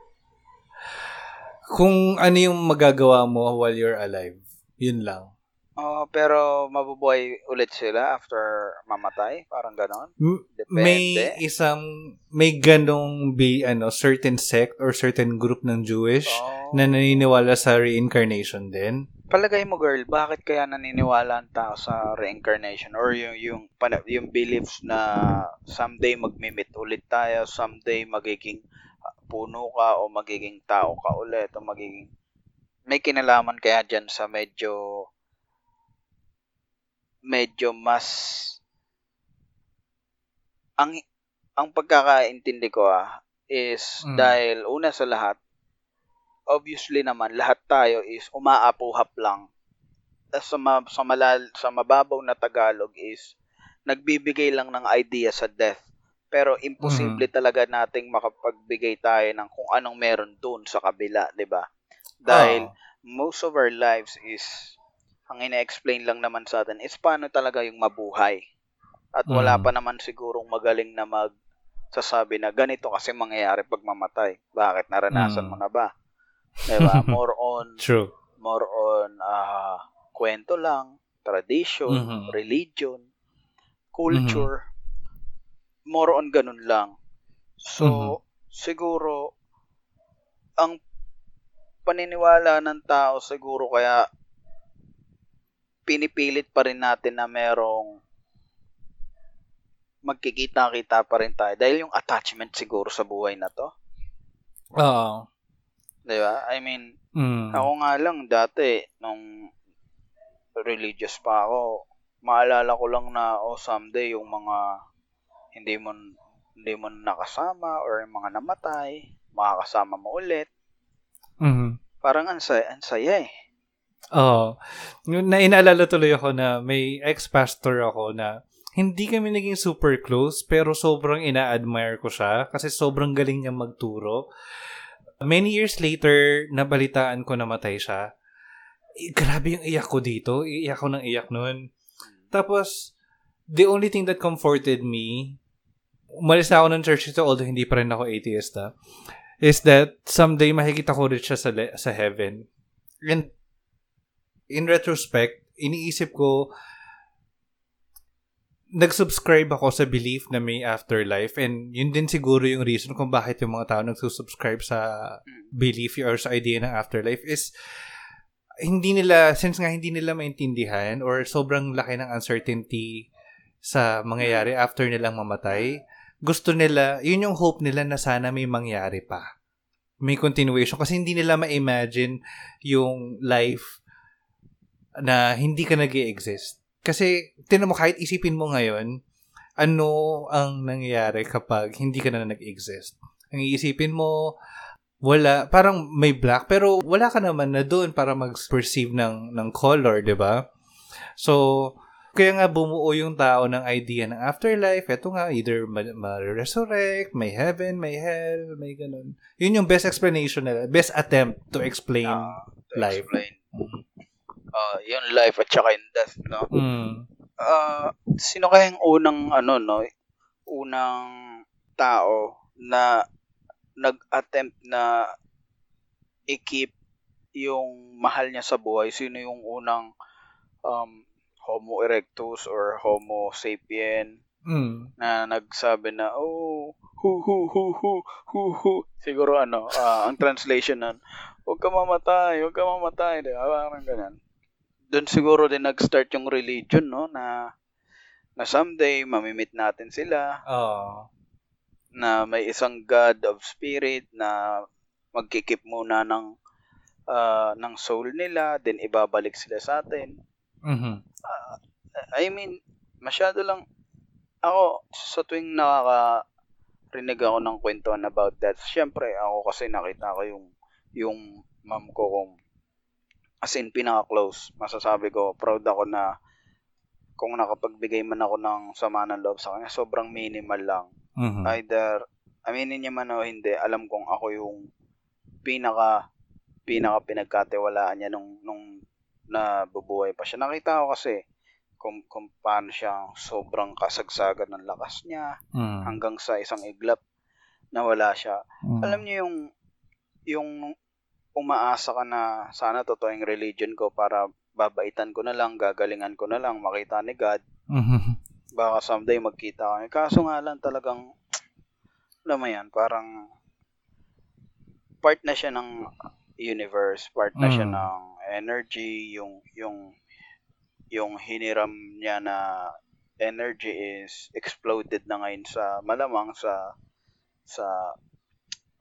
Kung ano yung magagawa mo while you're alive, yun lang. Oh, pero mabubuhay ulit sila after mamatay? Parang ganon? Depende. may isang may ganong be ano certain sect or certain group ng Jewish Oh. na naniniwala sa reincarnation din. Palagay mo girl, bakit kaya naniniwala ang tao sa reincarnation or yung yung yung beliefs na someday magmi-meet ulit tayo, someday magiging ah, puno ka o magiging tao ka ulit o magiging may kinalaman kaya diyan sa medyo medyo mas ang ang pagkakaintindi ko ah is Mm. dahil una sa lahat obviously naman lahat tayo is umaapuhap lang sa, ma- sa, malal- sa mababaw na Tagalog is nagbibigay lang ng idea sa death pero imposible talaga nating makapagbigay tayo ng kung anong meron doon sa kabila, 'di ba? Dahil Ah. most of our lives is ang ina-explain lang naman sa atin is paano talaga yung mabuhay. At wala Mm. pa naman sigurong magaling na magsasabi na ganito kasi mangyayari pag mamatay. Bakit naranasan Mm. mo na ba? 'Di ba? More on True. more on ah, kwento lang, tradition, Mhm. religion, culture. More on ganun lang. So, Mhm. siguro ang paniniwala ng tao siguro kaya pinipilit pa rin natin na merong magkikita-kita pa rin tayo dahil yung attachment siguro sa buhay na to. Oo. 'Di ba? I mean, Mm. Ako nga lang dati nung religious pa ako, maalala ko lang na oh someday yung mga hindi mo hindi mo nakasama or yung mga namatay, makakasama mo ulit. Mhm. Parang ang saya, ang saya eh. Oo. Yung na inaalala tuloy ako na may ex-pastor ako na hindi kami naging super close pero sobrang ina-admire ko siya kasi sobrang galing niya magturo. Many years later, nabalitaan ko namatay siya. Eh, grabe yung iyak ko dito. Iyak ko ng iyak nun. Tapos, the only thing that comforted me, umalis na ako ng church ito, although hindi pa rin ako atheist, ah, is that someday makikita ko rin siya sa, le- sa heaven. And in retrospect, iniisip ko, nag-subscribe ako sa belief na may afterlife and yun din siguro yung reason kung bakit yung mga tao nagsusubscribe sa belief or sa idea ng afterlife is hindi nila, since nga hindi nila maintindihan or sobrang laki ng uncertainty sa mangyayari after nilang mamatay, gusto nila, yun yung hope nila na sana may mangyari pa. May continuation. Kasi hindi nila ma-imagine yung life na hindi ka nag exist Kasi, tinan mo, kahit isipin mo ngayon, ano ang nangyayari kapag hindi ka na nag-exist. Ang iisipin mo, wala, parang may black, pero wala ka naman na doon para mag-perceive ng, ng color, di ba? So, kaya nga bumuo yung tao ng idea ng afterlife. Ito nga, either ma- ma-resurrect, may heaven, may hell, may ganun. Yun yung best explanation nila. Best attempt to explain Ah, to life. explain. Ah, yung life at saka yung death, no? Mm. Ah, sino kaya yung unang ano no, unang tao na nag-attempt na i-keep yung mahal niya sa buhay? Sino yung unang um, Homo erectus or Homo sapien Mm. na nagsabi na, oh, hu hu hu hu hu hu. Siguro ano, ah, ang translation nun, huwag ka mamatay, huwag ka mamatay. Di ba? Parang ganyan. Doon siguro din nag-start yung religion, no? Na, na someday, mamimit natin sila. Oo. Na may isang God of Spirit na magkikip muna ng ah, ng soul nila, then ibabalik sila sa atin. Mhm. I mean, masyado lang ako sa tuwing nakakarinig ako ng kwentuhan about that. Syempre, ako kasi nakita ko yung yung mom ko kung as in pinaka-close. Masasabi ko, proud ako na kung nakapagbigay man ako ng sama ng loob sa kanya, sobrang minimal lang. Mhm. Either, aminin niya man o hindi, alam kong ako yung pinaka pinaka pinagkatiwalaan niya nung nung nabubuhay pa siya. Nakita ko kasi kung, kung paano siya sobrang kasagsagan ng lakas niya Mhm. hanggang sa isang iglap na wala siya. Mhm. Alam niyo yung yung umaasa ka na sana totoo yung religion ko para babaitan ko na lang, gagalingan ko na lang, makita ni God. Mhm. Baka someday magkita kami. Kaso nga lang talagang, alam mo yan, parang part na siya ng universe, part na siya Mm. ng energy, yung, yung, yung hiniram niya na energy is exploded na ngayon sa malamang sa sa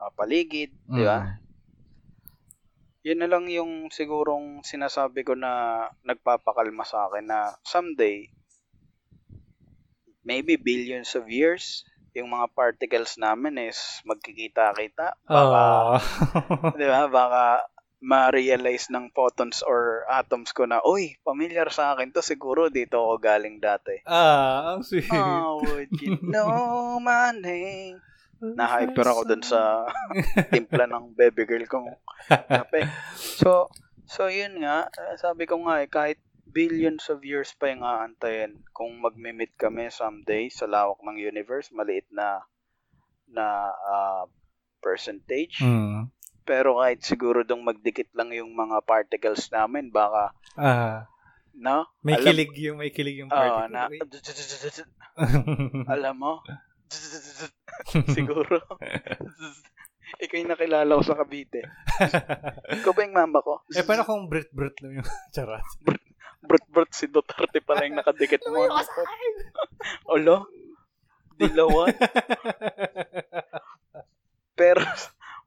ah, paligid, di ba? Yun na lang yung sigurong sinasabi ko na nagpapakalma sa akin na someday, maybe billions of years, yung mga particles namin is magkikita-kita. Baka, Ah. di ba, baka ma-realize ng photons or atoms ko na, uy, familiar sa akin to, siguro dito ako galing dati. ah, ang sweet. How would you know my name? Na-hyper ako dun sa timpla ng baby girl kong kape. So, so yun nga, eh, sabi ko nga eh, kahit billions of years pa yung aantayin kung magme-meet kami someday sa lawak ng universe, maliit na na ah, percentage. Mm. Pero kahit siguro dong magdikit lang yung mga particles namin, baka, Ah, no? may Alam- kilig yung may kilig yung Oo, party. na, alam mo, siguro. Ikaw yung nakilala ko sa Cavite. Ikaw ba yung mama ko? eh, paano kung Brit-Brit na yung charot? Brut-brut si Duterte pala yung nakadikit mo. Olo? Dilawan? Pero,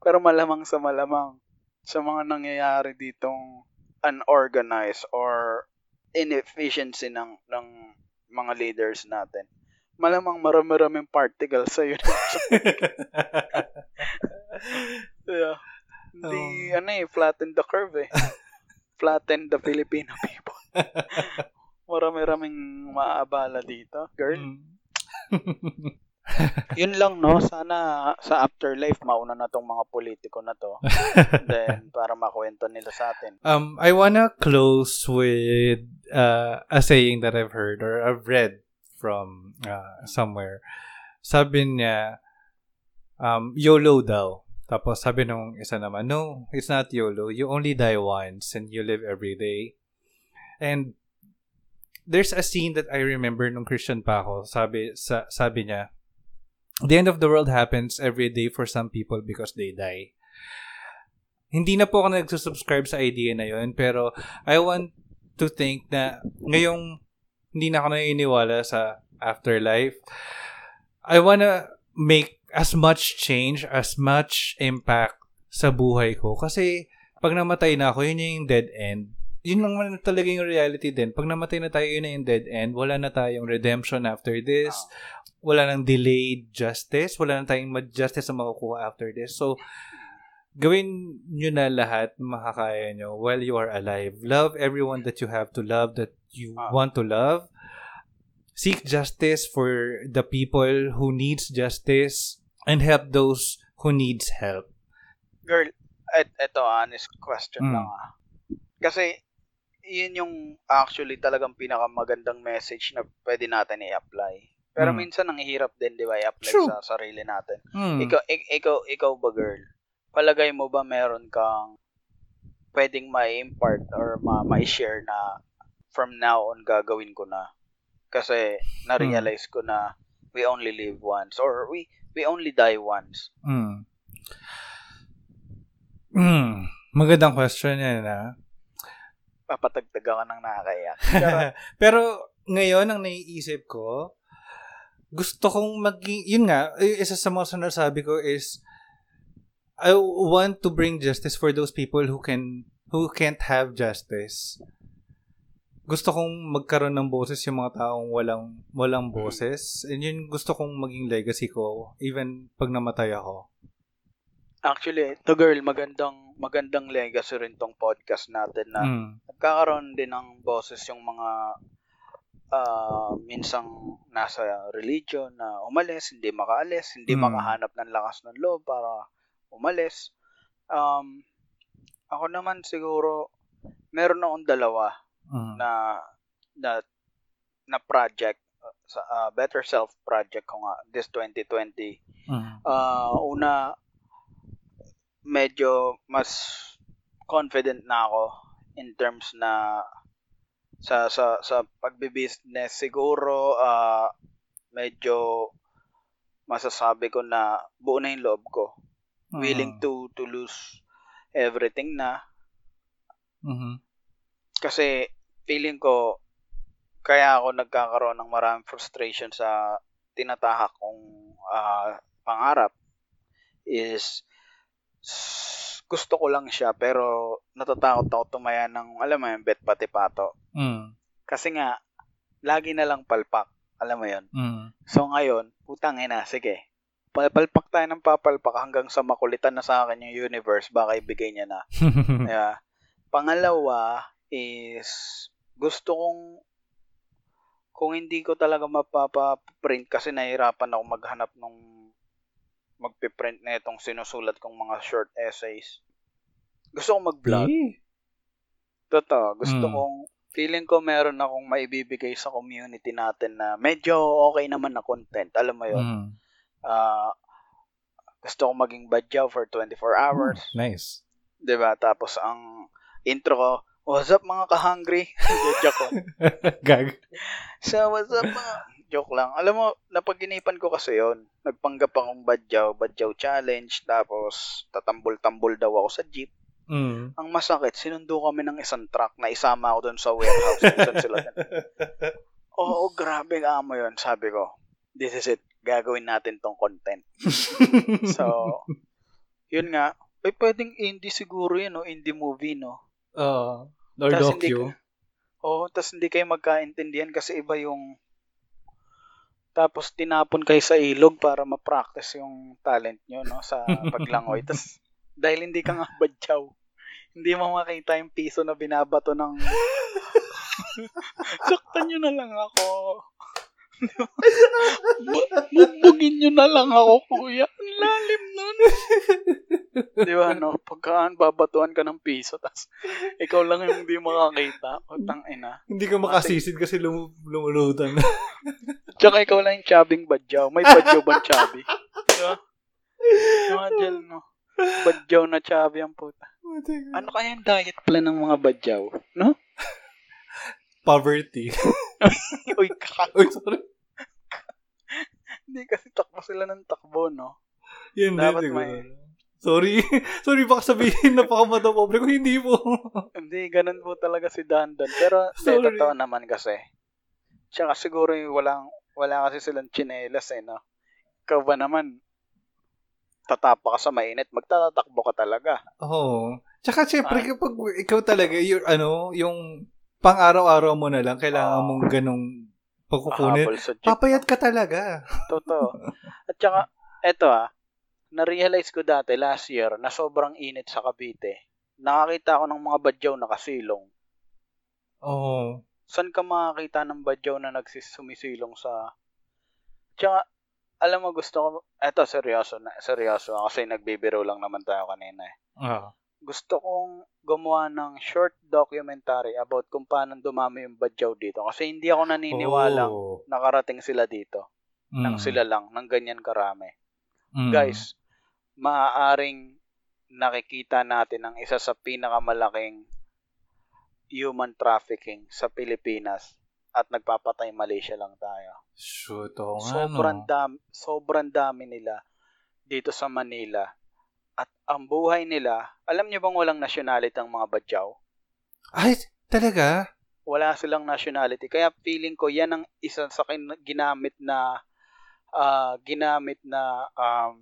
pero malamang sa malamang sa mga nangyayari ditong unorganized or inefficiency ng ng mga leaders natin. Malamang marami-raming particles sa universe. yeah. Hindi, ano eh, flatten the curve eh. Flatten the Filipino people. Marami-raming maaabala dito. Girl, Mm. yun lang no. Sana sa afterlife mauna na tong mga politiko na to. Then, para makwento nila sa atin. Um, I wanna close with uh, a saying that I've heard or I've read from uh, somewhere. Sabi niya, um, YOLO daw. Tapos sabi nung isa naman, no, it's not YOLO. You only die once and you live every day. And there's a scene that I remember nung Christian pa ako. Sabi, sa, sabi niya, the end of the world happens every day for some people because they die. Hindi na po ako nagsusubscribe sa idea na yun, pero I want to think na ngayong hindi na ako naniniwala sa afterlife, I wanna make as much change, as much impact sa buhay ko. Kasi pag namatay na ako, yun yung dead end. Yun lang naman talaga yung reality din. Pag namatay na tayo, yun na yung dead end. Wala na tayong redemption after this. Wala nang delayed justice. Wala na tayong justice na makukuha after this. So, gawin nyo na lahat makakaya nyo while you are alive. Love everyone that you have to love, that you Ah. want to love. Seek justice for the people who needs justice and help those who needs help. Girl, et, eto honest question Mm. lang ah. Kasi, yun yung actually talagang pinakamagandang message na pwede natin i-apply. Pero Mm. minsan ang hirap din, di ba, i-apply True. sa sarili natin. Hmm. Ikaw, ik- ikaw, ikaw ba, girl? Palagay mo ba meron kang pwedeng ma-impart or ma- ma-share na from now on gagawin ko na? Kasi na-realize ko na we only live once or we we only die once. Mm. Mm. Magandang question yan, ha? Papatagtag ako ng nakakaiyak. Pero, ngayon, ang naiisip ko, gusto kong maging, yun nga, isa sa mga sinasabi ko is, I want to bring justice for those people who can, who can't have justice. Gusto kong magkaroon ng boses yung mga taong walang, walang boses. And yun gusto kong maging legacy ko, even pag namatay ako. Actually, to girl, magandang magandang legacy rin tong podcast natin na Mm. nagkakaroon din ng boses yung mga ah minsang nasa religion na umalis, hindi makaalis, hindi Mm. makahanap ng lakas ng loob para umalis. Um, ako naman siguro, meron akong dalawa Mm. na na na project uh, sa ah, Better Self project ko nga this 2020 Mm. Ah, una, medyo mas confident na ako in terms na sa sa sa pagbi-business siguro ah medyo masasabi ko na buo na yung loob ko. Willing Mm. to to lose everything na Mhm. kasi feeling ko kaya ako nagkakaroon ng maraming frustration sa tinatahak kong ah, pangarap is gusto ko lang siya pero natatakot ako tumaya ng alam mo yun, bet pati pato. Mm. Kasi nga, lagi na lang palpak. Alam mo yun. Mm. So ngayon, putang ina, sige. Palpak tayo ng papalpak hanggang sa makulitan na sa akin yung universe, baka ibigay niya na. Yeah. Pangalawa is gusto kong kung hindi ko talaga mapapa-print kasi nahirapan ako maghanap nung magpiprint na itong sinusulat kong mga short essays. Gusto kong mag-vlog. Eh. Totoo. Gusto Mm. kong feeling ko meron akong maibibigay sa community natin na medyo okay naman na content. Alam mo yun? Mm. Ah, gusto kong maging badyaw for 24 hours. Nice. 'di ba? Tapos ang intro ko, what's up mga ka-hungry? Joke ko. Gag. So, what's up mga... Joke lang. Alam mo, napaginipan ko kasi yon Nagpanggap akong badyaw, badyaw challenge, tapos tatambol-tambol daw ako sa jeep. Mm. Ang masakit, sinundo kami ng isang truck na isama ako doon sa warehouse saan sila. Oo, grabe nga mo yun. Sabi ko, this is it. Gagawin natin tong content. So, yun nga. Eh, pwedeng indie siguro yun, no? Indie movie, no? Oo. or Tas docu. Oo, tas hindi kayo magkaintindihan kasi iba yung tapos tinapon kayo sa ilog para ma-practice yung talent nyo no sa paglangoy. tas dahil hindi ka nga badyaw, hindi mo makita yung piso na binabato ng Saktan nyo na lang ako. Bu- Bugbugin nyo na lang ako, kuya. Ang lalim nun. Di ba, no? Pagkaan, babatuan ka ng piso, tas ikaw lang yung hindi makakita. Utang ina. Hindi ka makasisid kasi lum- lumulutan. Tsaka ikaw lang yung chabing badyaw. May badyaw bang chabi? Di ba? Mga dyan, no? Badyaw na chabi ang puta. Ano kaya yung diet plan ng mga badyaw? No? Poverty. Uy, kak. Uy, sorry. Hindi kasi takbo sila ng takbo, no? Yan Dapat din, may- Sorry. Sorry, baka sabihin napakamato pobre ko. Hindi po. Hindi, ganun po talaga si Dandan. Pero, hindi, Sorry. totoo naman kasi. Tsaka siguro yung walang, wala kasi silang chinelas eh, no? Ikaw ba naman, tatapa ka sa mainit, magtatatakbo ka talaga. Oo. Tsaka syempre Ah. kapag ikaw talaga, yung ano, yung pang-araw-araw mo na lang, kailangan Oo. mong ganong pagkukunin. Papayat ka talaga. Totoo. At saka, eto ah, na-realize ko dati last year na sobrang init sa Cavite. Nakakita ako ng mga badyaw na kasilong. Oo. San ka makakita ng badyaw na nagsisumisilong sa... Tsaka, alam mo gusto ko, eto seryoso na, seryoso kasi nagbibiro lang naman tayo kanina eh. Ah. Gusto kong gumawa ng short documentary about kung paano dumami yung badyaw dito. Kasi hindi ako naniniwalang Oh. nakarating sila dito. Nang Mm. sila lang, nang ganyan karami. Mm. Guys, maaaring nakikita natin ang isa sa pinakamalaking human trafficking sa Pilipinas at nagpapatay Malaysia lang tayo. Shoot, oo nga, Sobrang no? dami, sobrang dami nila dito sa Manila. At ang buhay nila, alam niyo bang walang nationality ang mga Badyaw? Ay, talaga? Wala silang nationality. Kaya feeling ko yan ang isa sa kin- ginamit na ah, ginamit na um,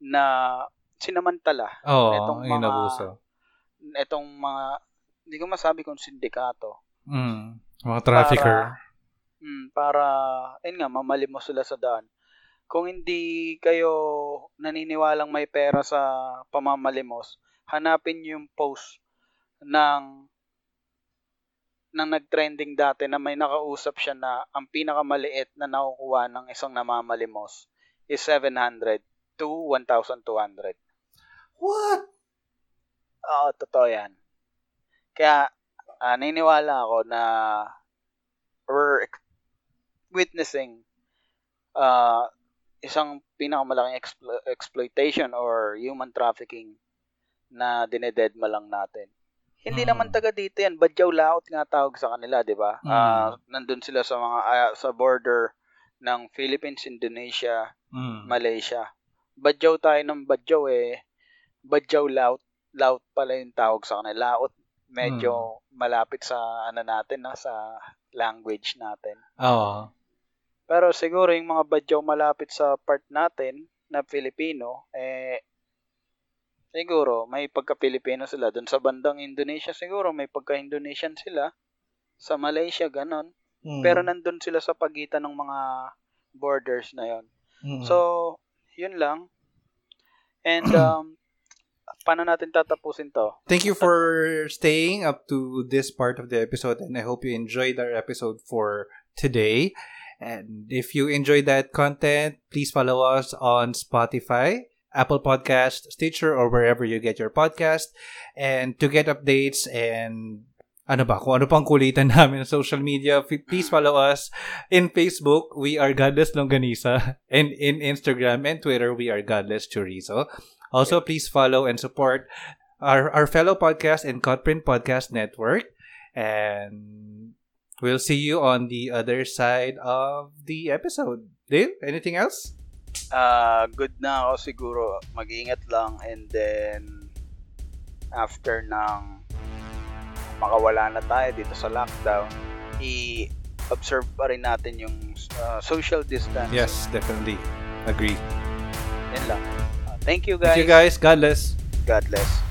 na sinamantala Oo, Itong mga- nabuso. itong mga hindi ko masabi kung sindikato Mm. Mga trafficker. Mm, para, ayun nga, mamalimos sila sa daan. Kung hindi kayo naniniwalang may pera sa pamamalimos, hanapin niyo yung post ng ng nag-trending dati na may nakausap siya na ang pinakamaliit na nakukuha ng isang namamalimos is 700 to 1,200. What? Oo, totoo yan. Kaya, ah, naniniwala ako na we're witnessing uh, isang pinakamalaking explo- exploitation or human trafficking na dinededma lang natin. Hindi Mm. naman taga dito yan. Badyaw laot nga tawag sa kanila, di ba? Mm. Ah, nandun sila sa mga ah, sa border ng Philippines, Indonesia, Mm. Malaysia. Badyaw tayo ng badyaw eh. Badyaw laut. Laut pala yung tawag sa kanila. Laut medyo malapit sa ano natin, na, sa language natin. Oo. Pero siguro yung mga badyaw malapit sa part natin na Filipino, eh, siguro may pagka-Pilipino sila. Doon sa bandang Indonesia siguro may pagka-Indonesian sila. Sa Malaysia, ganon. Mm. Pero nandun sila sa pagitan ng mga borders na yon. Mm. So, yun lang. And, um, paano natin tatapusin to? Thank you for staying up to this part of the episode, and I hope you enjoyed our episode for today. And if you enjoyed that content, please follow us on Spotify, Apple Podcast, Stitcher, or wherever you get your podcast. And to get updates and ano ba, kung ano pang kulitan namin sa social media, please follow us in Facebook, we are Godless Longganisa, and in Instagram and Twitter, we are Godless Chorizo. Also, please follow and support our, our fellow podcast and Cutprint Podcast Network. And we'll see you on the other side of the episode. Dave, anything else? Uh, good na ako siguro. Mag-ingat lang. And then, after ng makawala na tayo dito sa lockdown, i-observe pa rin natin yung uh, social distance. Yes, definitely. Agree. Yan lang. Uh, thank you guys. Thank you guys. God bless. God bless.